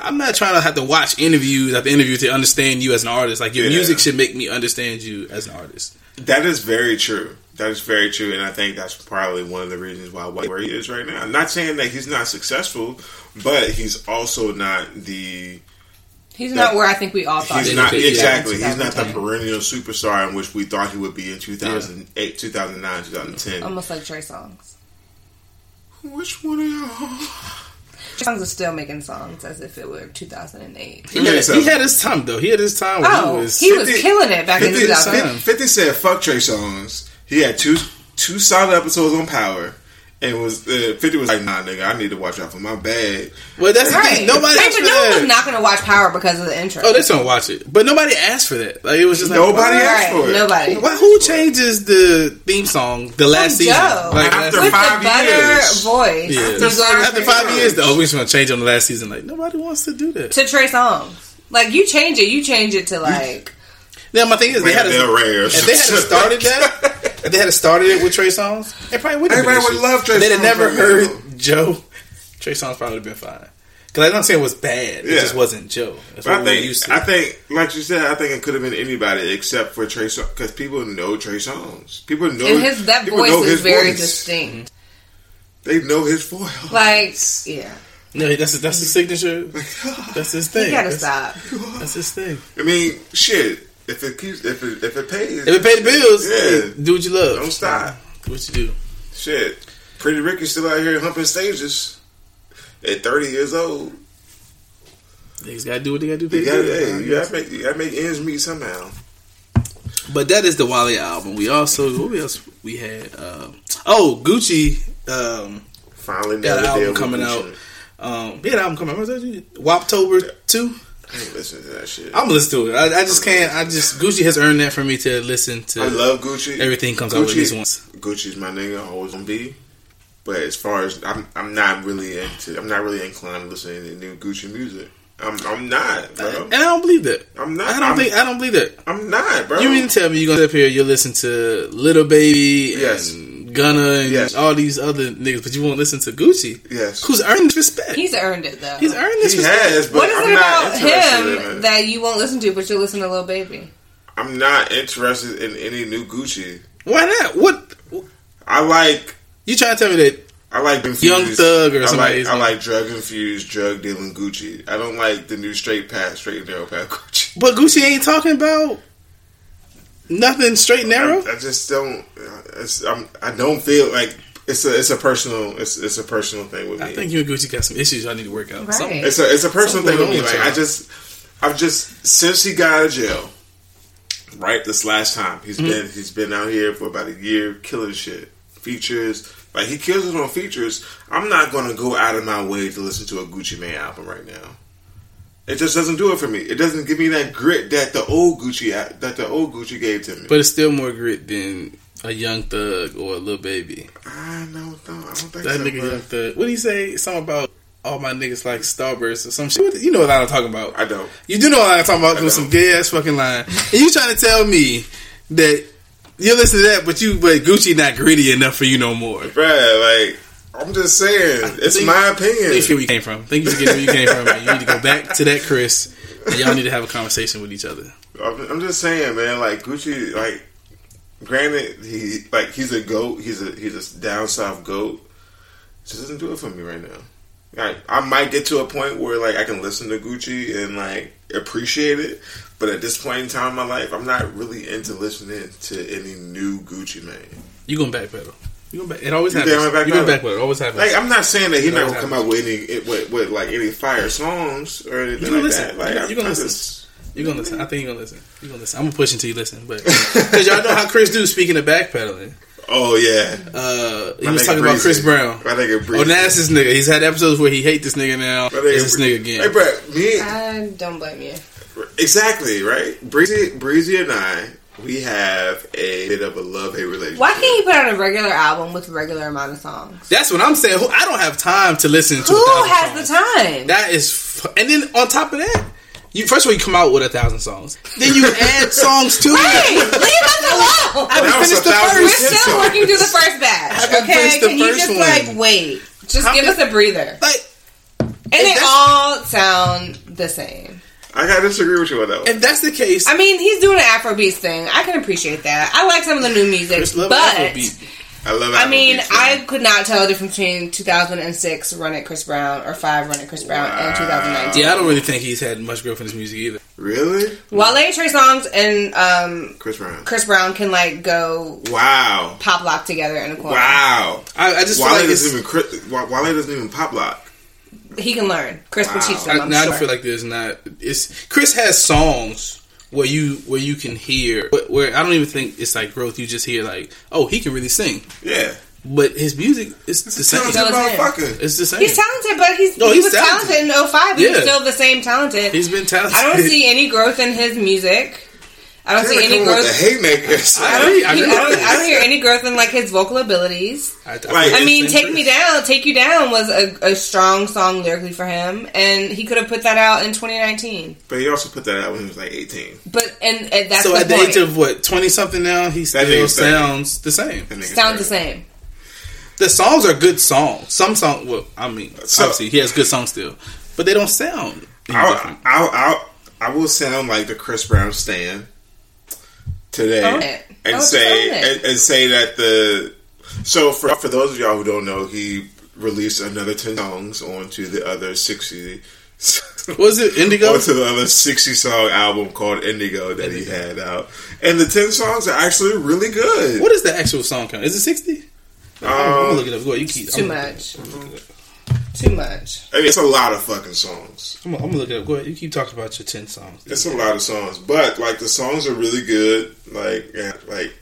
I'm not trying to have to watch interviews after interview to understand you as an artist. Like your Yeah. music should make me understand you as an artist. that is very true. That is very true, and I think that's probably one of the reasons why Wale where he is right now. I'm not saying that he's not successful, but he's also not the he's not where i think we all thought He's he not would be exactly. in He's not the perennial superstar in which we thought he would be in 2008, 2009, 2010. almost like Trey Songz Which one of y'all? Trey songs is still making songs as if it were 2008 He had, he had his time though. He had his time. When oh he was. he was killing it back in 50, 2000 time. 50 said fuck Trey Songz. He had two two solid episodes on Power. And was uh, 50 was like, nah, nigga, I need to watch out for my bag. well, that's the right thing. Nobody Hey, asked but for no one was not going to watch power because of the intro oh, they just don't watch it. But nobody asked for that. Like it was just like Nobody why- asked for it. nobody Why, who changes the theme song the last From season? Joe. Like After last with five the butter years. voice Yeah. He's going After to- five years, though, we just want to change on the last season. Like nobody wants to do that. to Trey Songz. Like you change it, you change it to like Yeah, my thing is they had Lana Del a, if they had started that, [LAUGHS] if they had started it with Trey Songz, they probably wouldn't. Everybody would love Trey They'd have never right heard now. Joe. Trey Songz probably would have been fine. Because I don't say it was bad. It Yeah. just wasn't Joe. That's But what I we're think, used to. I think, like you said, I think it could have been anybody except for Trey Songz because people know Trey Songz. People know And his that voice know is his very voice. distinct. They know his voice. Like, yeah, no, that's that's his signature. [LAUGHS] That's his thing. you gotta that's, stop. that's his thing. I mean, shit. If it keeps, if it, if it pays, If it pays the bills, Yeah. hey, do what you love. Don't stop. Do what you do. shit. Pretty Ricky's still out here humping stages at thirty years old. Niggas gotta do what they gotta do. You Pay the gotta, hey, you gotta make, you gotta make ends meet somehow. But that is the Wale album. We also what else we had? Um, oh, Gucci um, Finally, got an nailed the deal album coming Gucci. out. Um, an album coming out. Woptober two. I ain't listening to that shit. I'm gonna listen to it. I, I just can't. I just Gucci has earned that for me to listen to. I love Gucci. everything comes out at Gucci- least once. Gucci's my nigga, always gonna be. But as far as I'm, I'm not really into. I'm not really inclined to listen to new Gucci music. I'm, I'm not, bro. And I don't believe that. I'm not. I don't I'm, think. I don't believe that. I'm not, bro. You mean to tell me you're gonna sit up here? You'll listen to Lil Baby Yes. and Gunna and Yes. all these other niggas, but you won't listen to Gucci, Yes, who's earned this respect. He's earned it though. He's earned this he respect. has, but what is I'm it about him that you won't listen to, but you'll listen to Lil Baby? I'm not interested in any new Gucci. Why not? What I like. you trying to tell me that? I like infused, Young Thug or I somebody like, I like drug infused, drug dealing Gucci. I don't like the new straight path, straight and narrow path [LAUGHS] Gucci. But Gucci ain't talking about nothing straight and narrow. I, I just don't. It's, I'm, I don't feel like it's a it's a personal it's it's a personal thing with me. I think you and Gucci got some issues. I need to work out. Right. Something- it's a it's a personal Something thing with me. Like I just I've just since he got out of jail, right? This last time he's Mm-hmm. been he's been out here for about a year killing shit. Features like he kills it on features. I'm not gonna go out of my way to listen to a Gucci Mane album right now. It just doesn't do it for me. It doesn't give me that grit that the old Gucci that the old Gucci gave to me. But it's still more grit than a Young Thug or a Lil Baby. I know, no, I don't think That so. nigga bro. Young Thug. What do you say? Something about all my niggas like Starburst or some shit. You know what I'm talking about. I don't. You do know what I'm talking about. With some gay ass fucking line. And you trying to tell me that you listen to that, but you but Gucci not gritty enough for you no more. Bruh, like I'm just saying, it's think- my Thank you opinion. where you came from. Thank you for getting where you came from. You need to go back to that Chris. Y'all need to have a conversation with each other. I'm, just saying, man. Like Gucci, like granted, he like he's a goat. He's a he's a down south goat. Just doesn't do it for me right now. Like I might get to a point where like I can listen to Gucci and like appreciate it, but at this point in time in my life, I'm not really into listening to any new Gucci man. You going to backpedal. You going back. It always You happens. think I'm gonna You going backpedal? backpedal. It always happens. Like I'm not saying that he's not gonna come out with any with, with like any fire songs or anything You gonna like listen. that. Like You- I'm, you gonna I'm listen. just- You're gonna listen. I think you're gonna listen. You're gonna listen. I'm gonna push until you listen, but because y'all know how Chris do. Speaking of backpedaling, Oh yeah, uh, he My was nigga talking about Chris Brown. My nigga Oh, Breezy. now it's this nigga. He's had episodes where he hate this nigga now. My nigga It's this Bree- nigga again. Hey, bro, me I don't blame you. exactly right. Breezy, Breezy, and I, we have a bit of a love hate relationship. Why can't you put out a regular album with a regular amount of songs? That's what I'm saying. I don't have time to listen to. Who a thousand has songs. the time? That is, f- and then on top of that, you first of all you come out with a thousand songs, then you [LAUGHS] add songs to Hey, it. leave us alone. I That haven't was finished the thousand We're first. percent. still working through the first batch. haven't Okay, the can you just one. like wait? Just How give many- us a breather. Like, And they all sound the same. I gotta disagree with you on that. One. if that's the case, I mean, he's doing an Afrobeats thing. I can appreciate that. I like some of the new music, Chris love but Afrobeat. I love. I mean, Afrobeats, I could not tell the difference between 2006 Run It Chris Brown or Five Run It Chris Brown and 2019. Yeah, I don't really think he's had much growth in his music either. really Wale, Trey Songz, and um, Chris Brown. Chris Brown can like go Wow, pop lock together in a corner. wow. I, I just feel Wale like it's, doesn't even Chris- Wale doesn't even pop lock. He can learn. Chris will Wow. teach them. I, I'm now sure. I feel like there's not. It's Chris has songs where you where you can hear where, where I don't even think it's like growth. You just hear like, oh, he can really sing, Yeah, but his music is the same. talented it's motherfucker. It's the same. He's talented, but he's, No, he he's was talented. talented, in 05. He's Yeah. still the same talented. He's been talented. I don't [LAUGHS] see any growth in his music. I don't see any come with growth. the haymakers. I don't, I, don't, I don't hear any growth in like his vocal abilities. I, I, Like- I mean, it's "Take Me Down," "Take You Down" was a, a strong song lyrically for him, and he could have put that out in 2019. But he also put that out when he was like 18. But and, and that's So the at the age of what twenty something now, he still sounds the same. Sounds the same. The songs are good songs. Some songs, well, I mean, So- obviously he has good songs still, but they don't sound. I'll. I'll, I'll, sound like the Chris Brown stan today Own it. and Oh, say own it. and, and say that the so for for those of y'all who don't know, he released another ten songs onto the other sixty. [LAUGHS] Was it Indigo? Onto the other sixty song album called Indigo that he had out, and the ten songs are actually really good. What is the actual song count? Is it sixty? I'm gonna Um, look it up. Go ahead, you keep. Too I'm, much. Too much. I mean, it's a lot of fucking songs. I'm, I'm gonna look it up. Go ahead. You keep talking about your ten songs. It's a lot of songs, but like the songs are really good. Like, yeah, like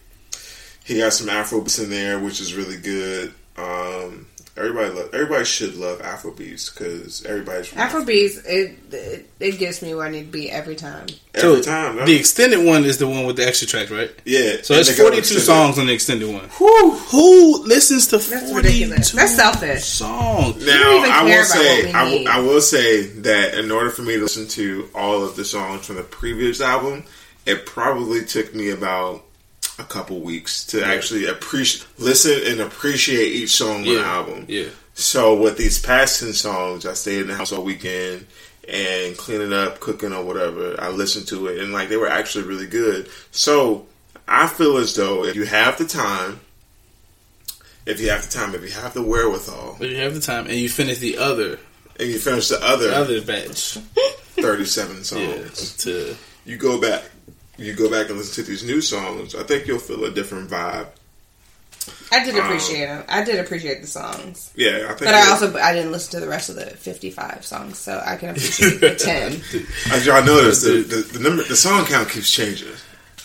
he got some Afro beats in there, which is really good. Um, everybody, lo- everybody should love Afro beats because everybody's from Afrobeats, it, it it gets me where I need to be every time. every time. no? The extended one is the one with the extra track, right? yeah, So it's 42 songs on the extended one. Who who listens to That's 42. That's selfish. songs? Now don't even I will about say, what we I will, need. I will say that in order for me to listen to all of the songs from the previous album, it probably took me about a couple weeks to actually appreciate, listen, and appreciate each song on the album. Yeah. So with these past ten songs, I stayed in the house all weekend and cleaning up, cooking or whatever. I listened to it and like they were actually really good. So I feel as though if you have the time, if you have the time, if you have the wherewithal, If you have the time and you finish the other and you finish the other, the other batch, thirty-seven [LAUGHS] yeah, songs, to you go back, you go back and listen to these new songs. I think you'll feel a different vibe. I did Um, appreciate them. I did appreciate the songs, Yeah, I think. but I also I didn't listen to the rest of the fifty-five songs, so I can appreciate the [LAUGHS] ten. as y'all notice, the, the, the number, the song count keeps changing.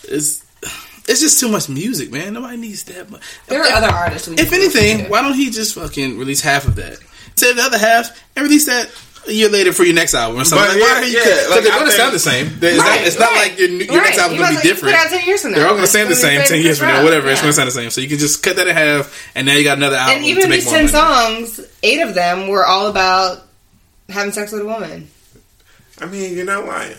it's it's just too much music, man. Nobody needs that much. There are other artists. We If need to listen anything, to. why don't he just fucking release half of that? Save the other half and release that a year later for your next album or something. But like, why yeah, are you? yeah, Because like, they're going to sound the same. It's, not, Right, it's not like your, your right. next album's You going to be as different. put it out 10 years from now. They're all going to It's sound the same ten years from now, whatever. Brown. It's going to sound the same. So you can just cut that in half, and now you got another album and even to make these more ten money. songs, eight of them were all about having sex with a woman. I mean, you're not lying.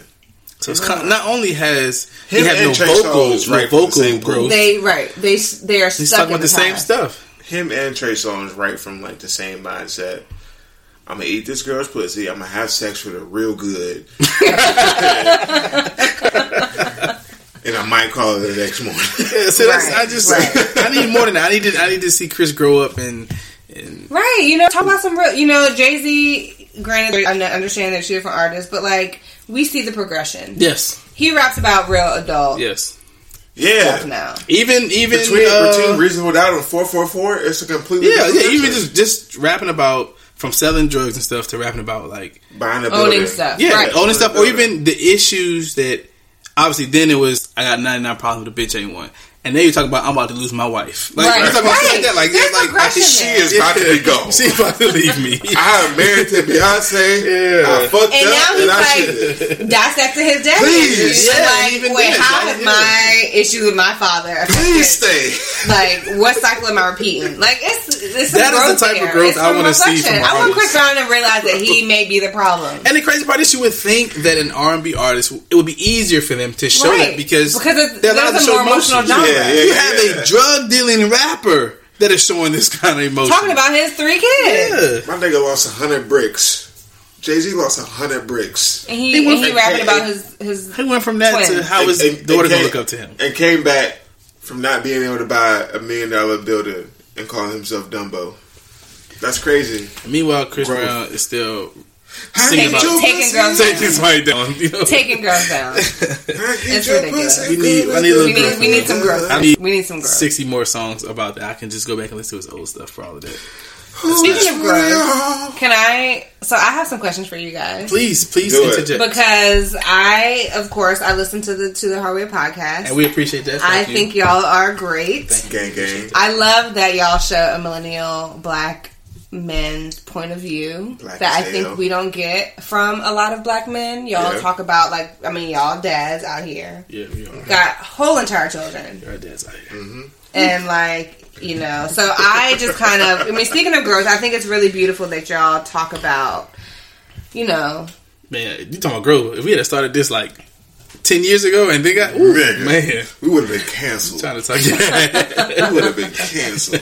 So it's kind of, not only has he Him had no and Trey vocal, Songz no write from the vocal same pool. growth. They right. They they are He's stuck talking in about the same stuff. Him and Trey Songz right from like the same mindset. I'm gonna eat this girl's pussy. I'm gonna have sex with her real good, [LAUGHS] and I might call her the next morning. [LAUGHS] Yeah, so that's, Right, I just right. [LAUGHS] I need more than that. I need to I need to see Chris grow up and and Right. You know, talk about some real. You know, Jay Z. Granted, I understand they're two different artists, but like we see the progression. yes He raps about real adult yes. Yeah, now. Even even between, uh, between reasonable doubt and four four four, it's a completely yeah different yeah even just just rapping about from selling drugs and stuff to rapping about like buying a building. Owning stuff. yeah Right. owning stuff or even the issues that obviously then it was I got ninety nine problems with a bitch ain't one. And then you talk about I'm about to lose my wife. Like Right. you talk about stuff like that. Like There's yeah, like progression She there. is about to be gone. [LAUGHS] She about to leave me. [LAUGHS] I am married to Beyonce. Yeah. I fucked And up, now he's I like should. dissecting his dad Please. Yeah, like, wait, then, how have my issue with my father affected? Please stay. Like, what cycle am I repeating? Like, it's it's That is the type of there. growth It's I some wanna see from I want Chris artists. Brown to realize that he may be the problem. And the crazy part is, you would think that an R and B artist, it would be easier for them to show Right. that because Because it's- they're allowed there's to show more emotional emotions. genre. Yeah, yeah, You yeah, have yeah. a drug dealing rapper that is showing this kind of emotion. Talking about his three kids. yeah. My nigga lost a hundred bricks. Jay Z lost a hundred bricks. And he, He and went- he rapping and- about his, his He went from that to how his And- and- daughter gonna came- look up to him. And came back from not being able to buy a million dollar building and calling himself Dumbo. That's crazy. Meanwhile, Chris Growth. Brown is still I Singing get about- taking pussy. girls taking somebody down. You know? taking girls down. [LAUGHS] It's ridiculous. We need- good I need a as little We need, we need some growth. I need We need some growth. sixty more songs about that. I can just go back and listen to his old stuff for all of that. Speaking of growth, can I? So I have some questions for you guys. Please, please Do it. Because I, of course, I listen to the To the Hardway podcast. and we appreciate that. I you. think y'all are great. Thank you, gang gang. I love that y'all show a millennial black men's point of view Black that I think we don't get from a lot of black men. Y'all Yeah. talk about like I mean y'all dads out here Yeah, we are. got whole entire children Our dad's out here. Mm-hmm. and like you know so I just kind of I mean speaking of growth I think it's really beautiful that y'all talk about you know Man, you talking about growth? If we had started this like ten years ago and they got ooh, Nigga. man, We would have been canceled. trying to talk. Yeah. [LAUGHS] we would have been canceled.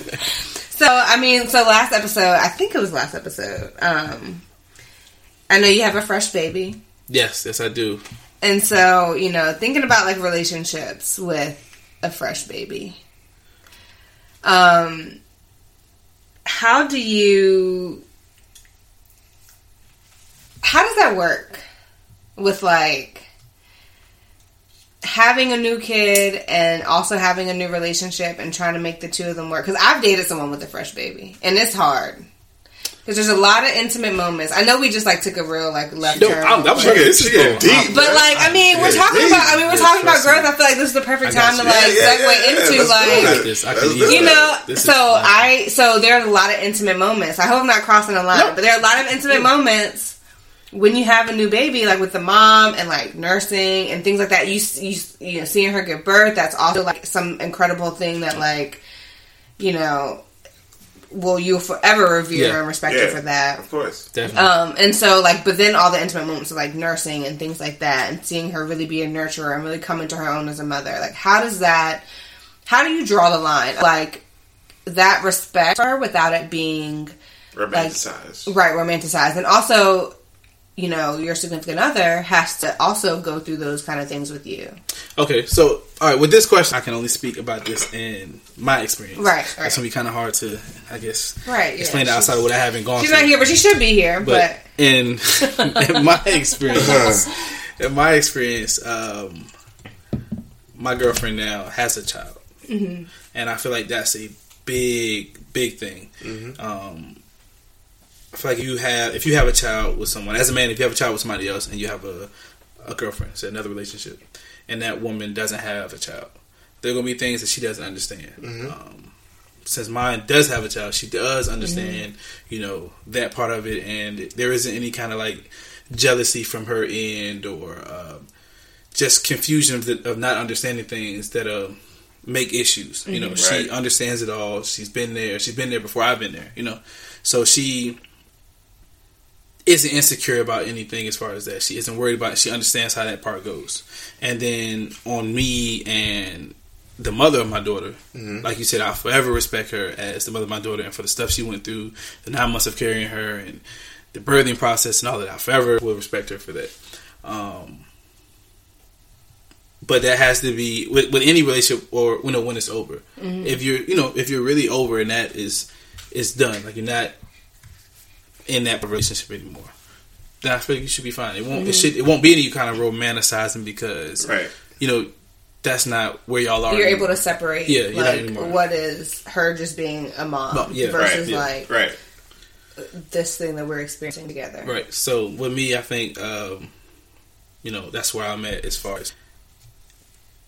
So I mean, so last episode, I think it was last episode. Um, I know you have a fresh baby, yes, yes, I do. and so you know, thinking about like relationships with a fresh baby. Um, how do you? How does that work with like having a new kid and also having a new relationship and trying to make the two of them work? Because I've dated someone with a fresh baby, and it's hard. Because there's a lot of intimate moments. I know we just like took a real like left No, turn. I'm, I'm She sure this is she deep. But like, I mean, we're Yeah, talking deep. about. I mean, we're Yeah, talking about trust me. growth. I feel like this is the perfect time to like Yeah, yeah, segue yeah, into let's like. This, I can do use it. you know. This So fine. I so there are a lot of intimate moments. I hope I'm not crossing the line, No. but there are a lot of intimate moments when you have a new baby, like with the mom and like nursing and things like that. You you you know seeing her give birth. That's also like some incredible thing that like you know. Will you forever revere Yeah. and respect Yeah. her for that? Of course. definitely. Um, and so like, but then all the intimate moments of like nursing and things like that, and seeing her really be a nurturer and really come into her own as a mother. Like, how does that? How do you draw the line? Like that respect for her without it being Romanticized. right romanticized, and also, you know, your significant other has to also go through those kind of things with you. Okay, so all right, with this question, I can only speak about this in my experience. Right, It's right. gonna be kind of hard to, I guess, Right. yeah. explain it outside of what I haven't gone She's through. not here, but she should be here. But But, in [LAUGHS] in my experience, in my experience, um, my girlfriend now has a child, Mm-hmm. and I feel like that's a big, big thing. Um, I feel like you have if you have a child with someone as a man, if you have a child with somebody else, and you have a a girlfriend, so another relationship, and that woman doesn't have a child, there are gonna be things that she doesn't understand. Um, since mine does have a child, she does understand, you know, that part of it, and there isn't any kind of like jealousy from her end or um, just confusion of, the, of not understanding things that uh, make issues. You know, she understands it all. She's been there. She's been there before I've been there. You know, so she isn't insecure about anything as far as that. She isn't worried about. It. She understands how that part goes. And then on me and the mother of my daughter, like you said, I'll forever respect her as the mother of my daughter and for the stuff she went through, the nine months of carrying her and the birthing process and all that. I forever will respect her for that. Um, but that has to be with, with any relationship or you know when it's over. If you're you know if you're really over and that is is done, like you're not in that relationship anymore, then I feel like you should be fine. It won't it should it won't be any kind of romanticizing because Right. you know that's not where y'all are. you're able to separate, Yeah, you're not like anymore. what is her just being a mom Mom, yeah, versus right, yeah, like Right. this thing that we're experiencing together. Right. So with me, I think um, you know that's where I'm at as far as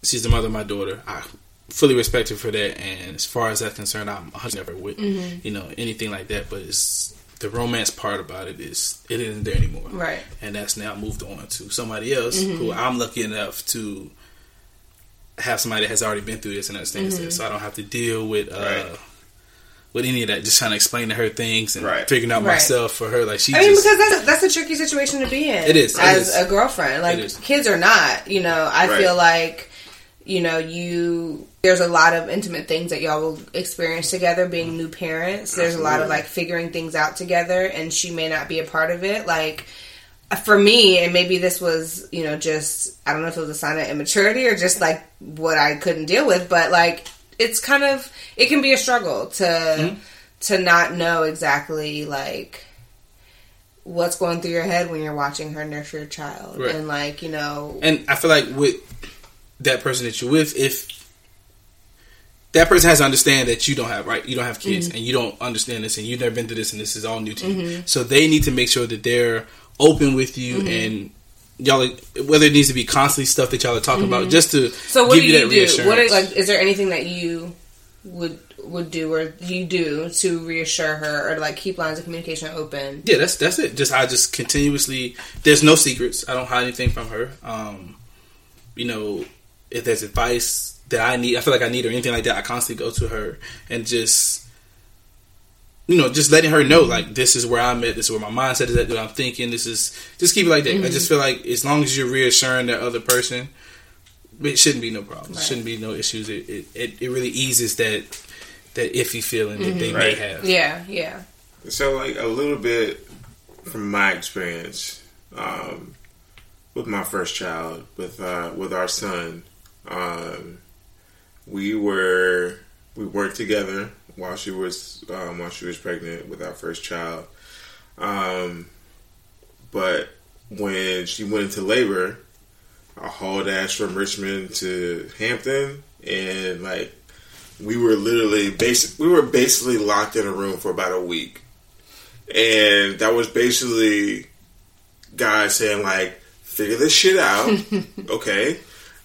she's the mother of my daughter. I fully respect her for that, and as far as that's concerned, I'm 100 never with you know anything like that. But it's the romance part about it is it isn't there anymore, Right. and that's now moved on to somebody else who I'm lucky enough to have somebody that has already been through this and understands this, so I don't have to deal with. Uh, Right. With any of that, just trying to explain to her things and Right. figuring out Right. myself for her, like she. I mean, just, because that's a, that's a tricky situation to be in. It is, it as is. a girlfriend. Like kids are not. You know, I Right. feel like you know you. There's a lot of intimate things that y'all will experience together. Being new parents, there's a lot of like figuring things out together, and she may not be a part of it. Like for me, and maybe this was you know just I don't know if it was a sign of immaturity or just like what I couldn't deal with, but like it's kind of it can be a struggle to Mm-hmm. to not know exactly like what's going through your head when you're watching her nurture a child Right. and like you know And I feel like with that person that you're with, if that person has to understand that you don't have right, you don't have kids, Mm-hmm. and you don't understand this, and you've never been through this, and this is all new to you. So they need to make sure that they're open with you Mm-hmm. and. Y'all, are- whether it needs to be constantly stuff that y'all are talking about, just to Mm-hmm. so what give do you you that do reassurance. what are, like is there anything that you would would do or you do to reassure her or like keep lines of communication open? Yeah, that's that's it. Just I just continuously. There's no secrets. I don't hide anything from her. Um, you know, if there's advice that I need, I feel like I need or anything like that, I constantly go to her and just. You know, just letting her know, like this is where I'm at. This is where my mindset is at. What I'm thinking. This is just keep it like that. I just feel like as long as you're reassuring that other person, it shouldn't be no problems. Right. Shouldn't be no issues. It, it it it really eases that that iffy feeling that they may have. Yeah, yeah. So, like a little bit from my experience um, with my first child, with uh, with our son, um, we were we worked together while she was um, while she was pregnant with our first child. Um, but when she went into labor, I hauled ass from Richmond to Hampton, and like we were literally basic. We were basically locked in a room for about a week, and that was basically God saying like, "Figure this shit out, [LAUGHS] okay?"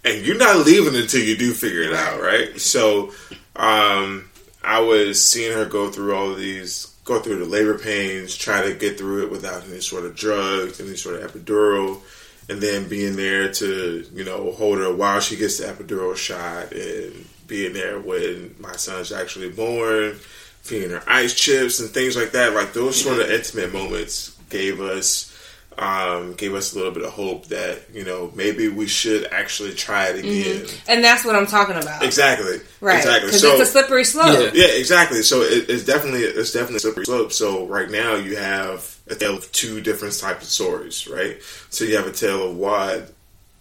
And you're not leaving until you do figure it out, right? So, um, I was seeing her go through all of these, go through the labor pains, try to get through it without any sort of drugs, any sort of epidural, and then being there to, you know, hold her while she gets the epidural shot and being there when my son's actually born, feeding her ice chips and things like that. Like those sort of intimate moments gave us um, gave us a little bit of hope that you know maybe we should actually try it again. And that's what I'm talking about. Exactly. Right. Exactly. So it's a slippery slope. Yeah. yeah, exactly. So it, it's definitely it's definitely a slippery slope. So right now you have a tale of two different types of stories, right? So you have a tale of Wad.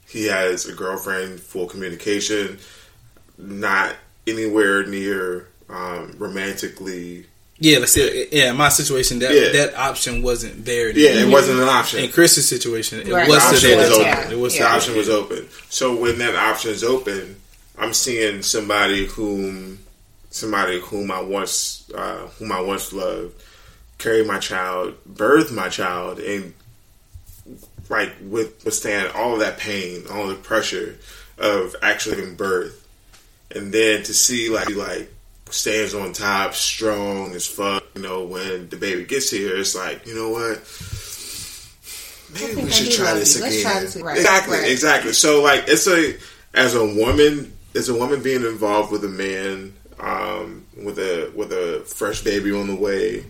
He has a girlfriend, full communication, not anywhere near um, romantically. Yeah, let's say, yeah, my situation, that Yeah. that option wasn't there. Yeah, it wasn't an option. In Chris's situation, it Right. was The option was open. time. It was the option was open. So when that option is open, I'm seeing somebody whom somebody whom I once uh, whom I once loved carry my child, birth my child, and like with withstand all of that pain, all the pressure of actually giving birth, and then to see like like stands on top, strong as fuck. You know, when the baby gets here, it's like you know what. Maybe we should try this again. try this- right, exactly, right. exactly. So like it's a as a woman, as a woman being involved with a man, um, with a with a fresh baby on the way,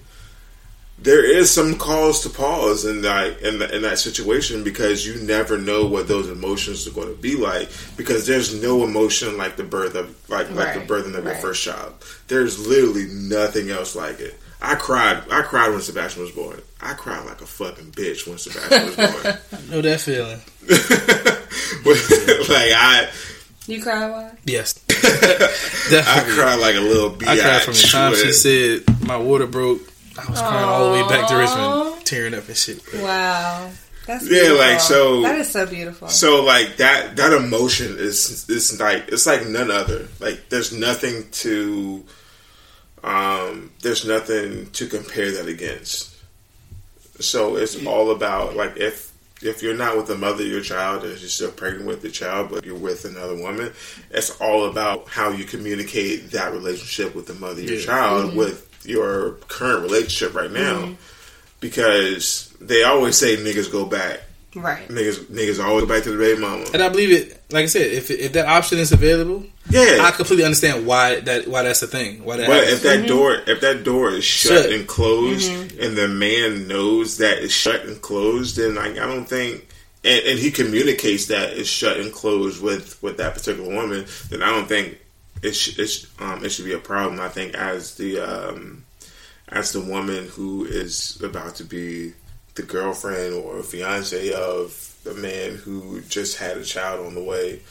there is some cause to pause in that in, the, in that situation because you never know what those emotions are going to be like because there's no emotion like the birth of like like the Right, birthing of your first child. There's literally nothing else like it. I cried. I cried when Sebastian was born. I cried like a fucking bitch when Sebastian was born. I [LAUGHS] know that feeling? [LAUGHS] [LAUGHS] like I, You cry why? Yes, I cried like a little bitch. I cried from the time she said my water broke. I was crying all the way back to Richmond, tearing up and shit. Wow. That's Yeah, like, so- That is so beautiful. So like that that emotion is is like it's like none other. Like there's nothing to um there's nothing to compare that against. So it's all about like if if you're not with the mother of your child and you're still pregnant with the child but you're with another woman, it's all about how you communicate that relationship with the mother of your Yeah. child with your current relationship right now. Mm-hmm. Because they always say niggas go back. right. Niggas, niggas always go back to the baby mama. And I believe it. Like I said, if if that option is available, Yeah, I completely understand why that why that's the thing. Why that but happens. if that mm-hmm. door, if that door is shut, Shut. and closed, mm-hmm. and the man knows that it's shut and closed, then like I don't think, and, and he communicates that it's shut and closed with with that particular woman, then I don't think it sh- it's um it should be a problem. I think as the um as the woman who is about to be the girlfriend or fiance of the man who just had a child on the way,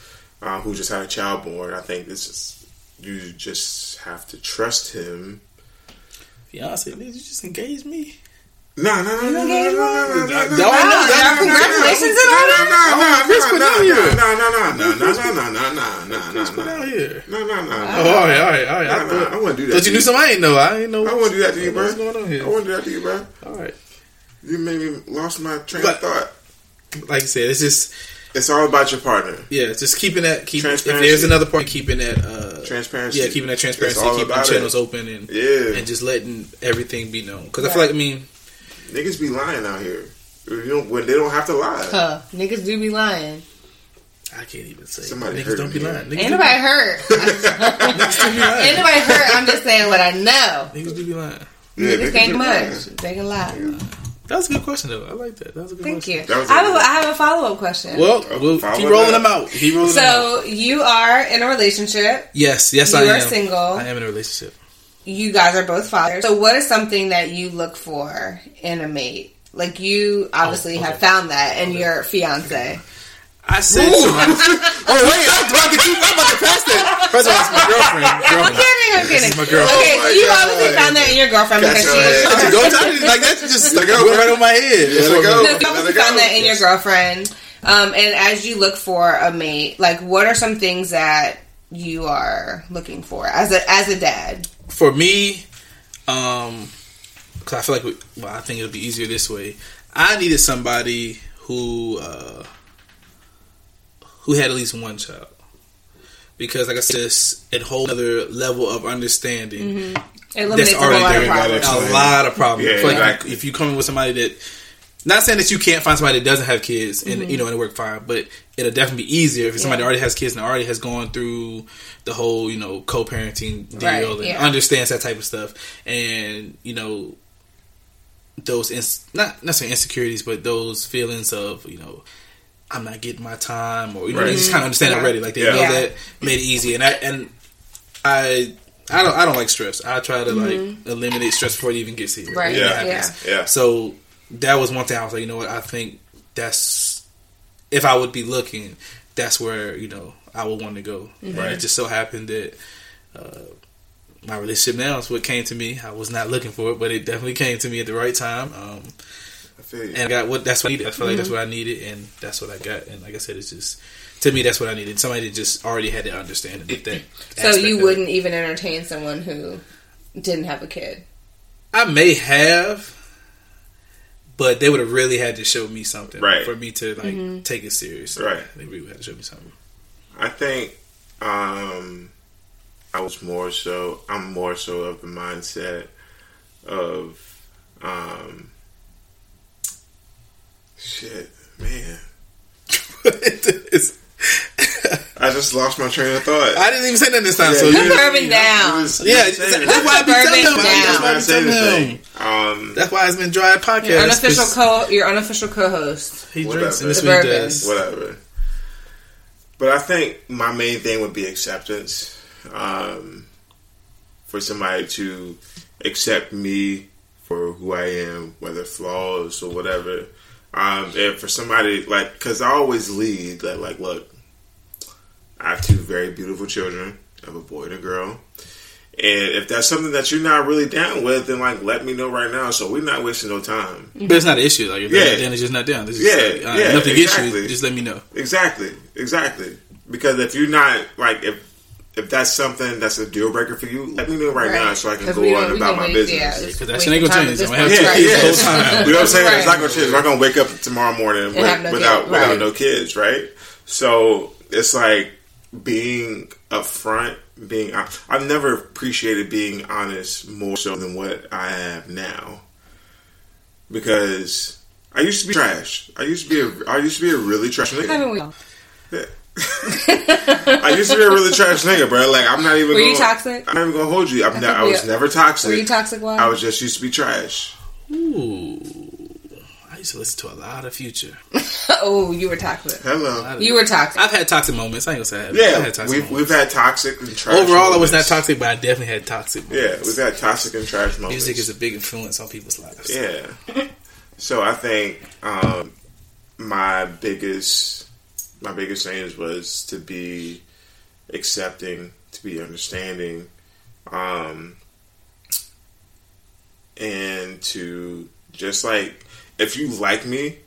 uh, who just had a child born, I think this is you just have to trust him. Fiance, did you just engage me? No, no, no, no, no, no, no, no, no, no, That no, one- no, that- no, no, congratulations no, and all no, no, no, Chris put no, down no, here. no, no, no, no, no, no, no, no, no, no, Let's no, put no. out here. No, no, no, Oh, no. all right, all right, all right. I No, no, thought, I wouldn't do that. thought to you knew something I ain't know. I ain't know. I wouldn't do that to you, bro. What's going on here? I wouldn't do that to you, bro. All right. You made me lost my train But- of thought. like I said, it's just it's all about your partner. Yeah, just keeping that. Keep, if Transparency. there's another part, keeping that. Uh, Transparency. Yeah, keeping that transparency, It's all keeping about channels it. open, and Yeah. and just letting everything be known. Because I feel like I mean, Niggas be lying out here. You don't, when they don't have to lie. Huh. Niggas do be lying. I can't even say. Somebody Niggas don't be me. lying. Niggas Ain't do- nobody hurt. [LAUGHS] niggas do be lying. Ain't nobody hurt. I'm just saying what I know. Niggas do be lying. Yeah, Niggas niggas can't lying. much. They can lie. That was a good question though. I like that. That was a good question. Thank question. you. I have, a- a, I have a follow up question. Well, we'll keep rolling that. them out. Keep rolling them out. so you are in a relationship. Yes, yes, you I am. You are single. I am in a relationship. You guys are both fathers. So what is something that you look for in a mate? Like you obviously Oh, okay. have found that in your fiance. I said to my, [LAUGHS] oh wait, I'm about to keep. I'm about to pass that. First of all, it's my girlfriend. [LAUGHS] I'm girlfriend. kidding. I'm This kidding. is my girl. Okay, Oh my you God. obviously found that in your girlfriend Catch because your she ass. was Go time like that's just Let it go, went right on my head. Let it go. No, you Let obviously it found that in your girlfriend. Um, and as you look for a mate, like what are some things that you are looking for as a as a dad? For me, um, because I feel like we, well, I think it'll be easier this way. I needed somebody who uh, who had at least one child. Because, like I said, it's a whole other level of understanding. It eliminates a already lot of problems. A lot of problems. Yeah, like exactly. if you come in with somebody that, not saying that you can't find somebody that doesn't have kids and you know and it work fine, but it'll definitely be easier if somebody already has kids and already has gone through the whole you know co-parenting deal Right, and yeah. understands that type of stuff, and you know those ins- not necessarily insecurities, but those feelings of you know. I'm not getting my time, or you know, they just kind of understand Yeah. already. Like they Yeah. know Yeah. that made it easy, and I and I I don't I don't like stress. I try to like eliminate stress before it even gets here. Mm-hmm. Right, Yeah. Yeah. So that was one thing I was like, you know what? I think that's if I would be looking, that's where you know I would want to go. Mm-hmm. Right. It just so happened that uh, my relationship now is what came to me. I was not looking for it, but it definitely came to me at the right time. Um, I feel you. and I got what that's what I needed. I feel like that's what I needed, and that's what I got. And like I said, it's just to me that's what I needed. Somebody that just already had that understanding of that. [LAUGHS] So you wouldn't even entertain someone who didn't have a kid. I may have, but they would have really had to show me something Right. for me to like take it serious. Right. They really had to show me something. I think um, I was more so. I'm more so of the mindset of um, shit, man. [LAUGHS] It's- I just lost my train of thought. I didn't even say nothing this time. Yeah, so you you, Put bourbon down. Was- yeah, was saying it. that's why I be Bourbon telling him. down. That's why I be That's why telling him. Um, That's why it's been dry podcast. Your unofficial 'cause co your unofficial co-host. He Whatever. drinks and this The he bourbon. does. whatever. But I think my main thing would be acceptance. Um, for somebody to accept me for who I am, whether flaws or whatever. Um, and for somebody like, because I always lead that, like, look, I have two very beautiful children. I have a boy and a girl. And if that's something that you're not really down with, then like let me know right now, so we're not wasting no time. But it's not an issue. Like if Yeah. yeah. then it's just not down. It's just Yeah, like, uh, yeah, nothing against exactly. you. Just let me know. Exactly, exactly. Because if you're not like if if that's something that's a deal breaker for you, let me know right, now so I can go on about my business. yeah, Yeah, just that waste shit ain't gonna time change. I'm gonna have point. to yeah. the whole time. You know what I'm saying? It's not gonna change. We're not gonna wake up tomorrow morning with, no without kids, without no kids, right? So it's like being upfront. Being I've never appreciated being honest more so than what I have now because I used to be trash. I used to be a I used to be a really trash nigga. Haven't we all? [LAUGHS] I used to be a really trash nigga, bro. Like I'm not even. Were gonna, you toxic? I'm not even gonna hold you. I'm I not, think I we- was never toxic. Were you toxic? Why? I was just used to be trash. Ooh, I used to listen to a lot of Future. [LAUGHS] oh, you were toxic. Hello. You were toxic. I've had toxic moments. I ain't gonna say I haven't. I've Yeah, had toxic we've moments. we've had toxic and trash. Overall, I was not toxic, but I definitely had toxic. Yeah, we've had toxic and trash moments. Music is a big influence on people's lives. Yeah. So I think um, my biggest my biggest change was to be accepting, to be understanding, um, and to just like if you like me,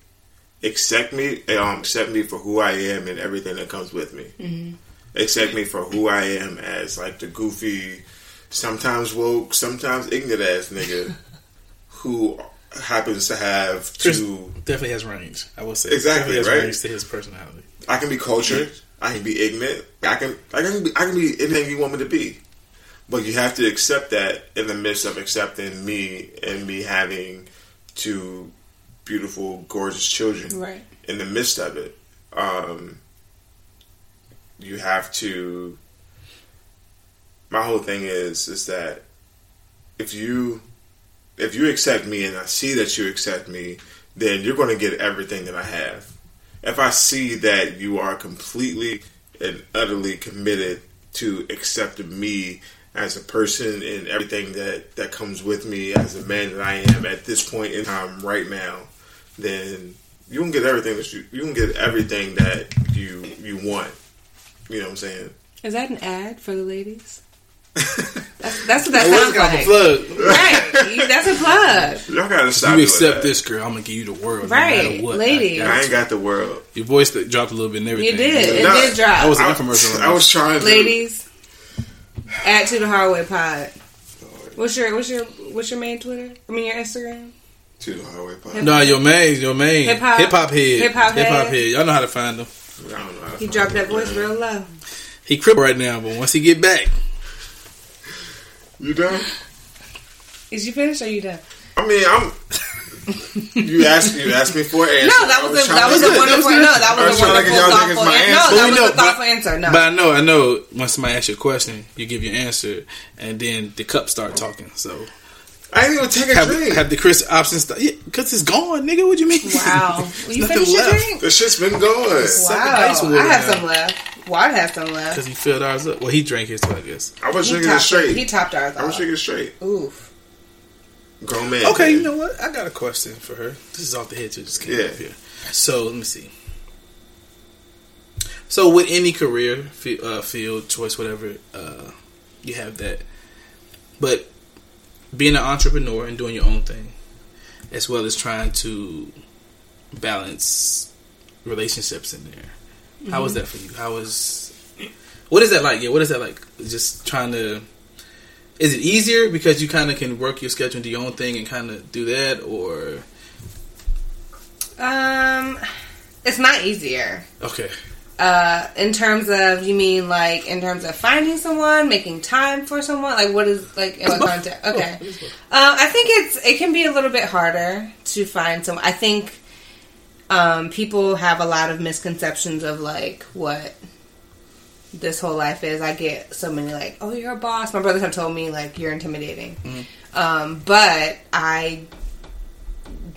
accept me, um, accept me for who I am and everything that comes with me. Accept me for who I am as like the goofy, sometimes woke, sometimes ignorant ass nigga [LAUGHS] who happens to have Chris two definitely has range. I will say Exactly, definitely has right? range to his personality. I can be cultured. I can be ignorant. I can I can be I can be anything you want me to be. But you have to accept that in the midst of accepting me and me having two beautiful, gorgeous children. Right. In the midst of it, um, you have to. My whole thing is is that if you if you accept me and I see that you accept me, then you're going to get everything that I have. If I see that you are completely and utterly committed to accepting me as a person and everything that that comes with me as a man that I am at this point in time right now, then you can get everything that you you can get everything that you you want. You know what I'm saying? Is that an ad for the ladies? [LAUGHS] That's, that's what that It sounds like. a plug. Right. You- That's a plug. [LAUGHS] Y'all gotta stop You doing accept that. this, girl. I'm gonna give you the world, Right, no what. ladies. I ain't got the world. Your voice that dropped a little bit and everything. You did. It No, did drop. That was an I, infomercial. I was trying to Ladies, add to the Hardway Pod. What's your what's your what's your main Twitter? I mean your Instagram. To the Hardway pod. No, your main, your main Hip hop. hip hop head, Hip hop head. Y'all know how to find him. I don't know how to He find dropped it. that voice real low. He crippled right now, but once he get back, You done? Is you finished or you done? I mean, I'm. [LAUGHS] you asked you asked me for an answer. No, that I was a that was get- a wonderful no, that I was was a trying to get wonderful y'all thoughtful answer. answer. No, that we was a know, thoughtful answer. No. but I know, I know. When somebody asks you a question, you give your answer, and then the cup start talking. So I ain't even take a have, drink. have the Chris option start yeah, because it's gone, nigga. What you mean? Wow. [LAUGHS] Will you nothing finish your left. drink? the shit's been going. Suck Wow. I have now. some left. Ward have some left. Because he filled ours up. Well, he drank his too, I guess. I was He drinking it topped, straight. he topped ours I was off. drinking it straight. Oof. Grown man. Okay, man. you know what? I got a question for her. This is off the head too. Just came Yeah. up here. So let me see. So with any career, fi- uh, field, choice, whatever, uh, you have that. But being an entrepreneur and doing your own thing, as well as trying to balance relationships in there. How was that for you? How was what is that like? Yeah, what is that like? Just trying to. Is it easier because you kind of can work your schedule and do your own thing and kind of do that, or Um, it's not easier. okay? Uh, in terms of you mean like in terms of finding someone, making time for someone, like what is like in what context? [LAUGHS] Okay, um, I think it's it can be a little bit harder to find someone. I think um, people have a lot of misconceptions of like what this whole life is. I get so many like, oh, you're a boss. My brothers have told me like you're intimidating, um, but I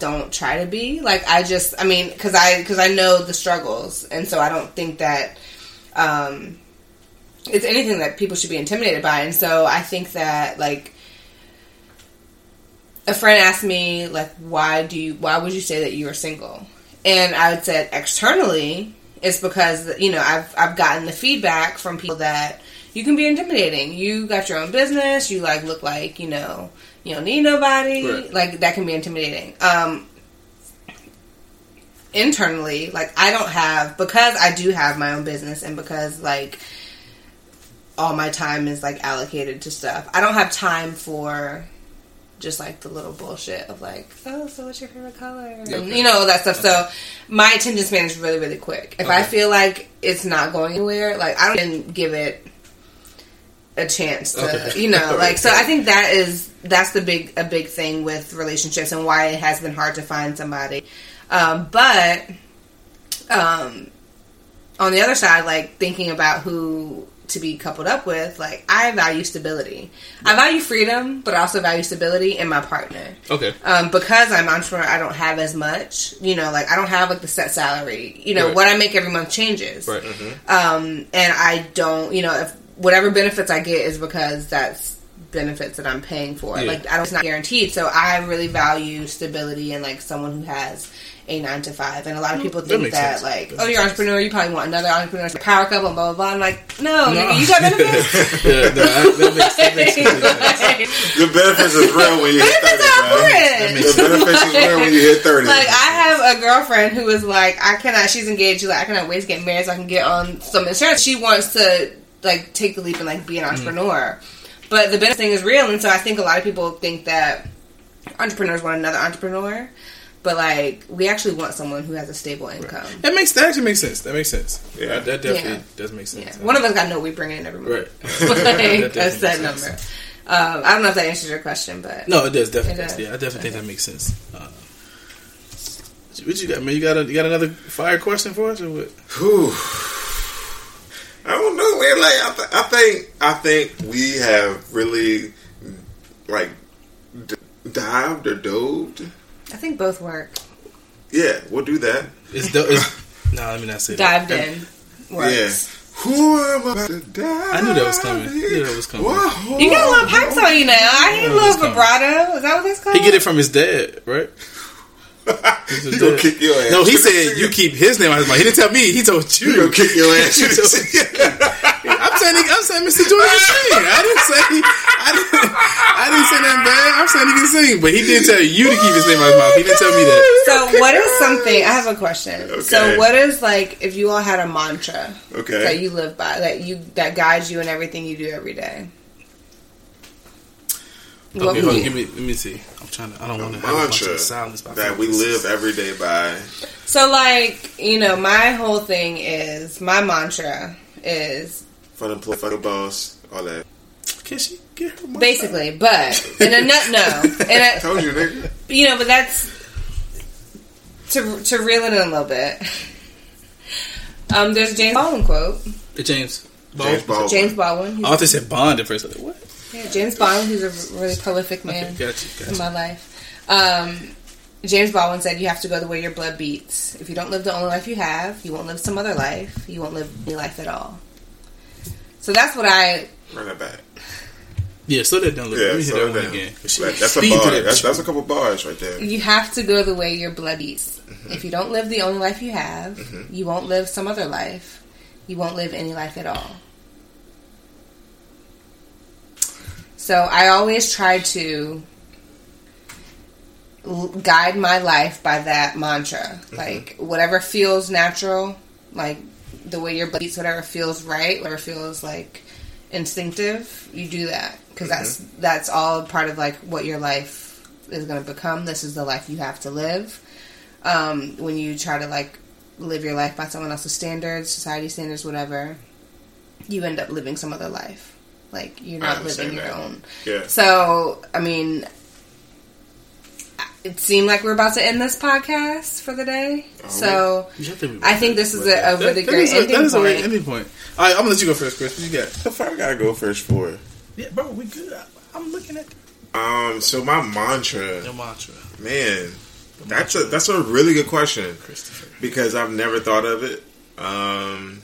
don't try to be. Like I just I mean because I because I know the struggles. And so I don't think that um it's anything that people should be intimidated by. And so I think that like a friend asked me like why do you why would you say that you are single? And I would say externally it's because you know I've I've gotten the feedback from people that you can be intimidating. You got your own business. You like look like you know you don't need nobody. Right. like that can be intimidating. Um internally like i don't have because i do have my own business and because like all my time is like allocated to stuff i don't have time for just like the little bullshit of like oh so what's your favorite color? And Okay. you know all that stuff. So my attention span is really really quick. If i feel like it's not going anywhere like i don't even give it a chance to Okay. you know [LAUGHS] like so i think that is that's the big a big thing with relationships and why it has been hard to find somebody um, but um, on the other side like thinking about who to be coupled up with like i value stability i value freedom but I also value stability in my partner Okay, um, because I'm entrepreneur, I don't have as much. You know, like I don't have like the set salary. You know, Right. what I make every month changes. right. Um, and I don't. You know, if whatever benefits I get is because that's benefits that I'm paying for. Yeah. Like I don't, it's not guaranteed. So I really value stability and like someone who has a nine to five. And a lot of people think makes that, like, That oh, you're an entrepreneur, you probably want another entrepreneur, power couple, and blah blah blah. I'm like, no, nigga, you got benefits. [LAUGHS] yeah, no, I- that makes, that makes sense. [LAUGHS] The benefits is real when you hit benefits thirty, are man. The benefits is real when you hit thirty. Like I have a girlfriend who is like, I cannot. She's engaged. She's like, I cannot wait to get married so I can get on some insurance. She wants to like take the leap and like be an entrepreneur. But the business thing is real, and so I think a lot of people think that entrepreneurs want another entrepreneur. but like we actually want someone who has a stable income. That makes that actually makes sense. That makes sense. Yeah. that, that definitely Yeah. does make sense. Yeah, one of us got to know we bring in every month. Right. [LAUGHS] [LAUGHS] like That a definitely number. sense. Um, I don't know if that answers your question, but No, it does definitely. It does. does. Yeah, I definitely think that makes sense. Uh, what you got, man? You got a, you got another fire question for us, or what? Whew. I don't know, man. Like I, th- I think I think we have really like d- dived or dove. I think both work. Yeah, we'll do that. It's, do- it's [LAUGHS] no, let me not say that. Dived in works. Who am I to dive? I knew that was coming. I knew that was coming. Whoa. You got a little pipes on you now. I hear oh, a little vibrato. Is that what that's called? He get it from his dad, right? He gonna kick your ass. No, he said you keep his name out of his mouth. He didn't tell me. He told He you. gonna kick your ass. He told- [LAUGHS] I'm saying, I'm saying, Mr. Jordan can sing. I didn't say, I didn't, I didn't say that bad. I'm saying he can sing, but he did tell you to keep his name out of his mouth. He didn't tell me that. So what is something? I have a question. Okay. So what is like if you all had a mantra Okay. that you live by that you that guides you in everything you do every day? What Okay, would hold give me, let me see. I'm trying to. I don't want to have a bunch mantra of silence. but I that we live every day by. So like you know, my whole thing is my mantra is Fun employee, fucking boss, all that. is- Can she get her mic basically, but in a [LAUGHS] nut, no, in a, [LAUGHS] Told you, nigga. you know, but that's to to reel it in a little bit. Um, there's a James Baldwin quote. out? James. James Baldwin. James Baldwin. he's- I thought they said Bond at first. I was like, what? Yeah, James Baldwin, who's a really prolific man Okay, got you. Got in my life. Um, James Baldwin said, "You have to go the way your blood beats. If you don't live the only life you have, you won't live some other life. You won't live any life at all." So that's what I. Run that back. Yeah, slow that down a little. Yeah, Let me hear slow that one down. again. That- That's a bar. That's, that's a couple bars right there. You have to go the way your blood beats. If you don't live the only life you have, you won't live some other life. You won't live any life at all. So I always try to l- guide my life by that mantra. Like whatever feels natural, like the way your beats, whatever feels right, whatever feels like instinctive, you do that because that's that's all part of like what your life is going to become. This is the life you have to live. Um, when you try to like live your life by someone else's standards, society standards, whatever, you end up living some other life. Like you're not living your that. own. Yeah. So, I mean, it seemed like we're about to end this podcast for the day. so, You have to be- I think this is a, a That- really that great is a- ending that is a great point. ending point. All right, I'm gonna let you go first, Chris. What you got? The fuck I gotta go first for? Yeah, bro, we good. I- I'm looking at Um, so my mantra, the mantra, man, that's a that's a really good question Christopher. because I've never thought of it. Um,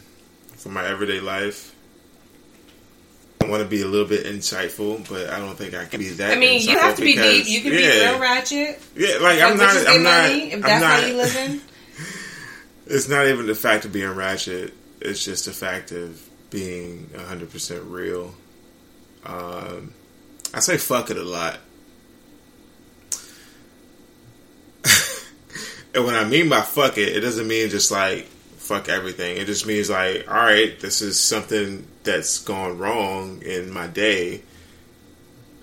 for my everyday life, I want to be a little bit insightful, but I don't think I can be that. I mean, you have to be because- deep. You can be real ratchet. Yeah, like I'm not. I'm not. money, if I'm that's not. how you living. [LAUGHS] It's not even the fact of being ratchet. It's just the fact of being 100% real. Um, I say fuck it a lot. [LAUGHS] and when I mean by fuck it, it doesn't mean just like fuck everything. It just means like, all right, this is something that's gone wrong in my day.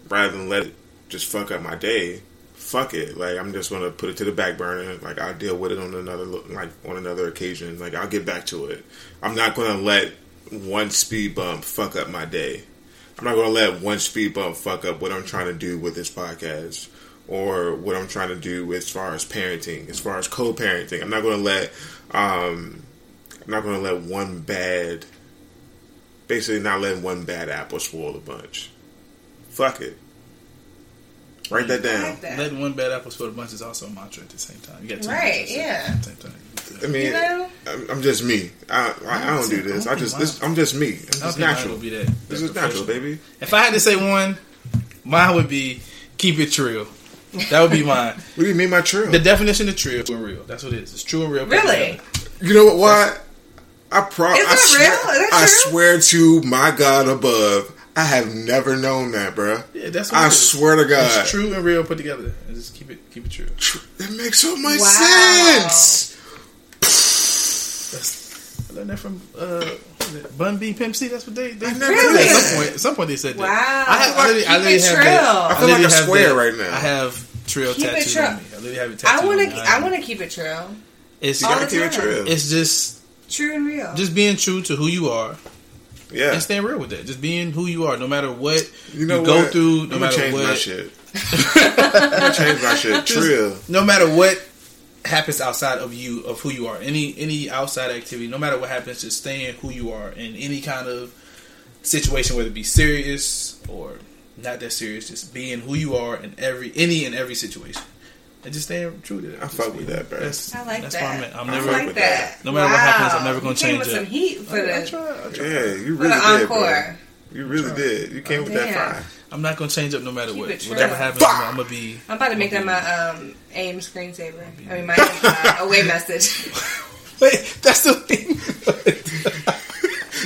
Rather than let it just fuck up my day, fuck it. Like I'm just gonna put it to the back burner. Like I'll deal with it on another like on another occasion. Like I'll get back to it. I'm not gonna let one speed bump fuck up my day. I'm not gonna let one speed bump fuck up what I'm trying to do with this podcast or what I'm trying to do as far as parenting, as far as co-parenting. I'm not gonna let um I'm not gonna let one bad basically not letting one bad apple spoil the bunch. Fuck it. Write that down. like that. Letting one bad apple spoil the bunch is also a mantra at the same time. You got two Right, yeah. At the same time. I mean, You know? I'm, I'm just me. I, I, I don't do this. I just this, I'm just me. I'm I don't just natural. be that. This that is natural, baby. If I had to say one, mine would be keep it true. That would be [LAUGHS] mine. What do you mean by true? The definition of true and real. That's what it is. It's true and real. Really? You know what? Why? I pro. Is I swear, real? Is that I swear to my God above, I have never known that, bruh. Yeah, that's what I it is. swear to God, It's true and real put together. And just keep it keep it true. It makes so much Wow. sense. That's, I learned that from uh, what is it, Bun B Pimp C. That's what they. they never Really? At some point, at some point they said that. Wow. I have, I literally, I literally have trill. that. I feel literally like a have square that- right now. I have trill Keep tattooed on me. I literally have it tattooed. I want to. I want to keep it true. It's You gotta the keep it time. true. it's just True and real. just being true to who you are yeah. and staying real with that. Just being who you are, no matter what You know go what? through, no I'm gonna matter change my what, shit. [LAUGHS] I'm change my shit. Trill. no matter what happens outside of you of who you are. Any any outside activity, no matter what happens, just staying who you are in any kind of situation, whether it be serious or not that serious. Just being who you are in every any and every situation. And just staying true to that. I fuck with that, bro. That's, I like that's that. where I'm at. I'm never. fuck like with that. No matter what happens, I'm never gonna You came change with it. some heat for I the, try, I try. Yeah, you for really the did, bro. encore. You really did. You came with that Damn. fire. I'm not gonna change up no matter Keep what. Whatever happens, I'm, I'm gonna be. I'm about to make that my um, aim screensaver. I mean, my [LAUGHS] uh, away message. [LAUGHS] Wait, that's the thing. [LAUGHS]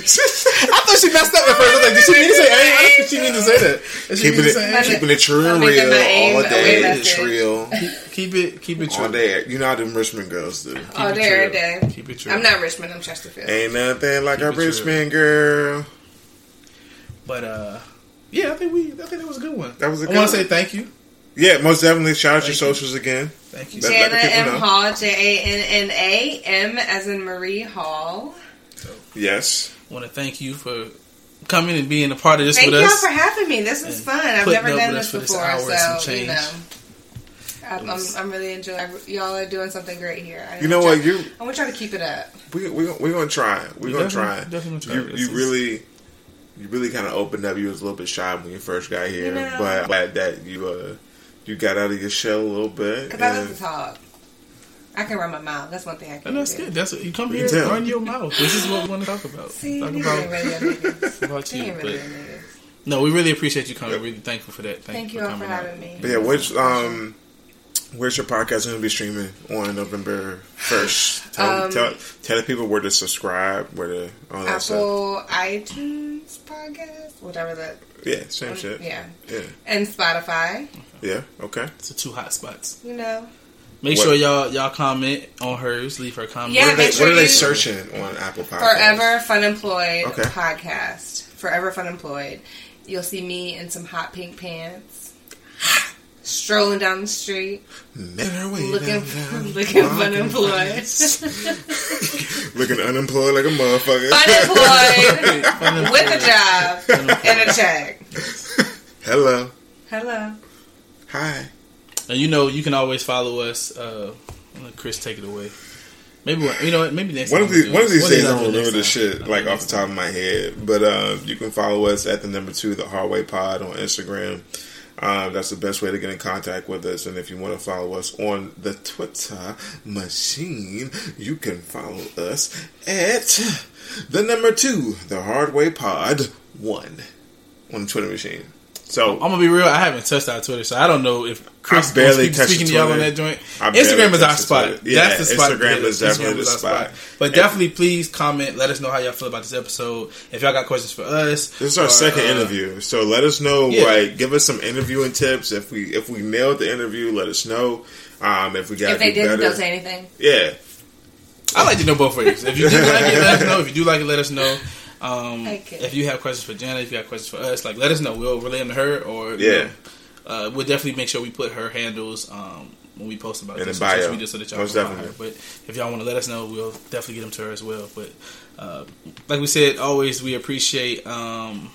[LAUGHS] I thought she messed up at first. I was like, did she mean to say aim? I don't think she mean to say that. Did Keeping mean it, say keeping it true and real all day. message. Trill Keep it, keep it true. all day. You know how them Richmond girls do. All day, every true. day. Keep it true. I'm not Richmond. I'm Chesterfield. Ain't nothing like a Keep it true. Richmond girl. But uh, yeah, I think we, I think that was a good one. That was a I good want to say thank you, Yeah, most definitely. Shout out your you. socials again. thank you. That- let Janna the M. Hall, J A N N A, M as in Marie Hall. Yes. Want to thank you for coming and being a part of this Thank with y'all for having me. This is fun. I've never done with this us for this before, hour and some so you know. I'm, I'm, I'm really enjoying. Y'all are doing something great here. I You know what? y'all- You I want y'all to keep it up. we we we're gonna try. We're We gonna try. definitely- definitely try. You you is- really you really kind of opened up. You was a little bit shy when you first got here, You know. but glad that you uh you got out of your shell a little bit. Because I love to talk. I can run my mouth. That's one thing I can And that's do. good. That's what, you come here, tell. run your mouth. This is what we want to talk about. See, talk you about, ain't really a niggas. [LAUGHS] about You you. ain't really But niggas. no, we really appreciate you coming. Really thankful for that. Thank, Thank you you for all for coming out. having me. But yeah, which um, where's your podcast going to be streaming on November first? Tell, Um, tell tell the people where to subscribe, where to all that stuff. Apple iTunes podcast, whatever that. Yeah, same shit. Yeah, yeah, and Spotify. yeah. Okay. It's the two hot spots. You know, Make What- sure y'all y'all comment on hers. Leave her comment. Yeah, what are they, make sure what are they searching on Apple Podcasts? Forever Funemployed Okay. podcast. Forever Funemployed. You'll see me in some hot pink pants, [GASPS] strolling down the street, Make her way looking down, [LAUGHS] down, looking walking funemployed. fast. [LAUGHS] looking unemployed like a motherfucker. Fun [LAUGHS] employed with a job and a check. Hello. Hello. Hi. And you know, you can always follow us. Uh, Chris, take it away. Maybe you know what? Maybe next One of these one of these days I don't remember time. shit like off the top of my head. But um, you can follow us at the number two, the Hardway Pod on Instagram. Um, that's the best way to get in contact with us. And if you want to follow us on the Twitter machine, you can follow us at the number two, the Hardway Pod one on the Twitter machine. So I'm gonna be real. I haven't touched our Twitter, so I don't know if Chris I barely speak, speaking to y'all on Twitter. that joint. I Instagram is touch our spot. Twitter. Yeah, That's the spot. Instagram is definitely Instagram the our spot. But And- definitely, please comment. Let us know how y'all feel about this episode. If y'all got questions for us, This is our or, second uh, interview, so let us know. yeah. Like, give us some interviewing tips. If we if we nailed the interview, let us know. Um, if we got If they do didn't, better, don't say anything. yeah, I like to know both ways. If you do like it, let us know. If you do like it, let us know. Um, Okay. If you have questions for Janna, if you have questions for us, like let us know. We'll relay them to her, or you Yeah. know, uh, we'll definitely make sure we put her handles um, when we post about In this the on social bio. media so that y'all Most can find her. But if y'all want to let us know, we'll definitely get them to her as well. But uh, like we said, always we appreciate um,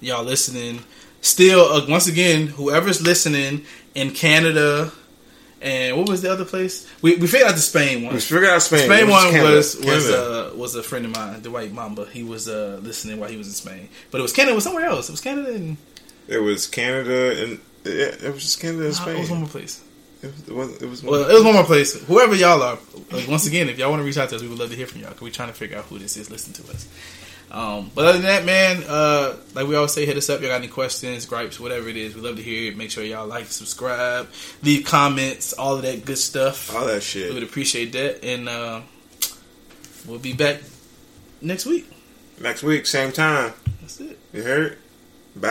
y'all listening. Still, uh, once again, whoever's listening in Canada. And what was the other place? We we figured out the Spain one. we figured out Spain. Spain one Canada. was was Canada. uh, was a friend of mine, the White Mamba. He was uh, listening while he was in Spain, but it was Canada. It was somewhere else. It was Canada and it was Canada and yeah, it was just Canada and uh, it was one more place. It was, it was, it was Well, it was one more place. Whoever y'all are, like, once again, if y'all want to reach out to us, we would love to hear from y'all. Cause we're trying to figure out who this is listening to us. Um, but other than that, man, uh, like we always say, hit us up. Y'all got any questions, gripes, whatever it is. We love to hear it. Make sure y'all like, subscribe, leave comments, all of that good stuff. all that shit. We would appreciate that, and uh, we'll be back next week. Next week, same time. That's it. You heard? Bye.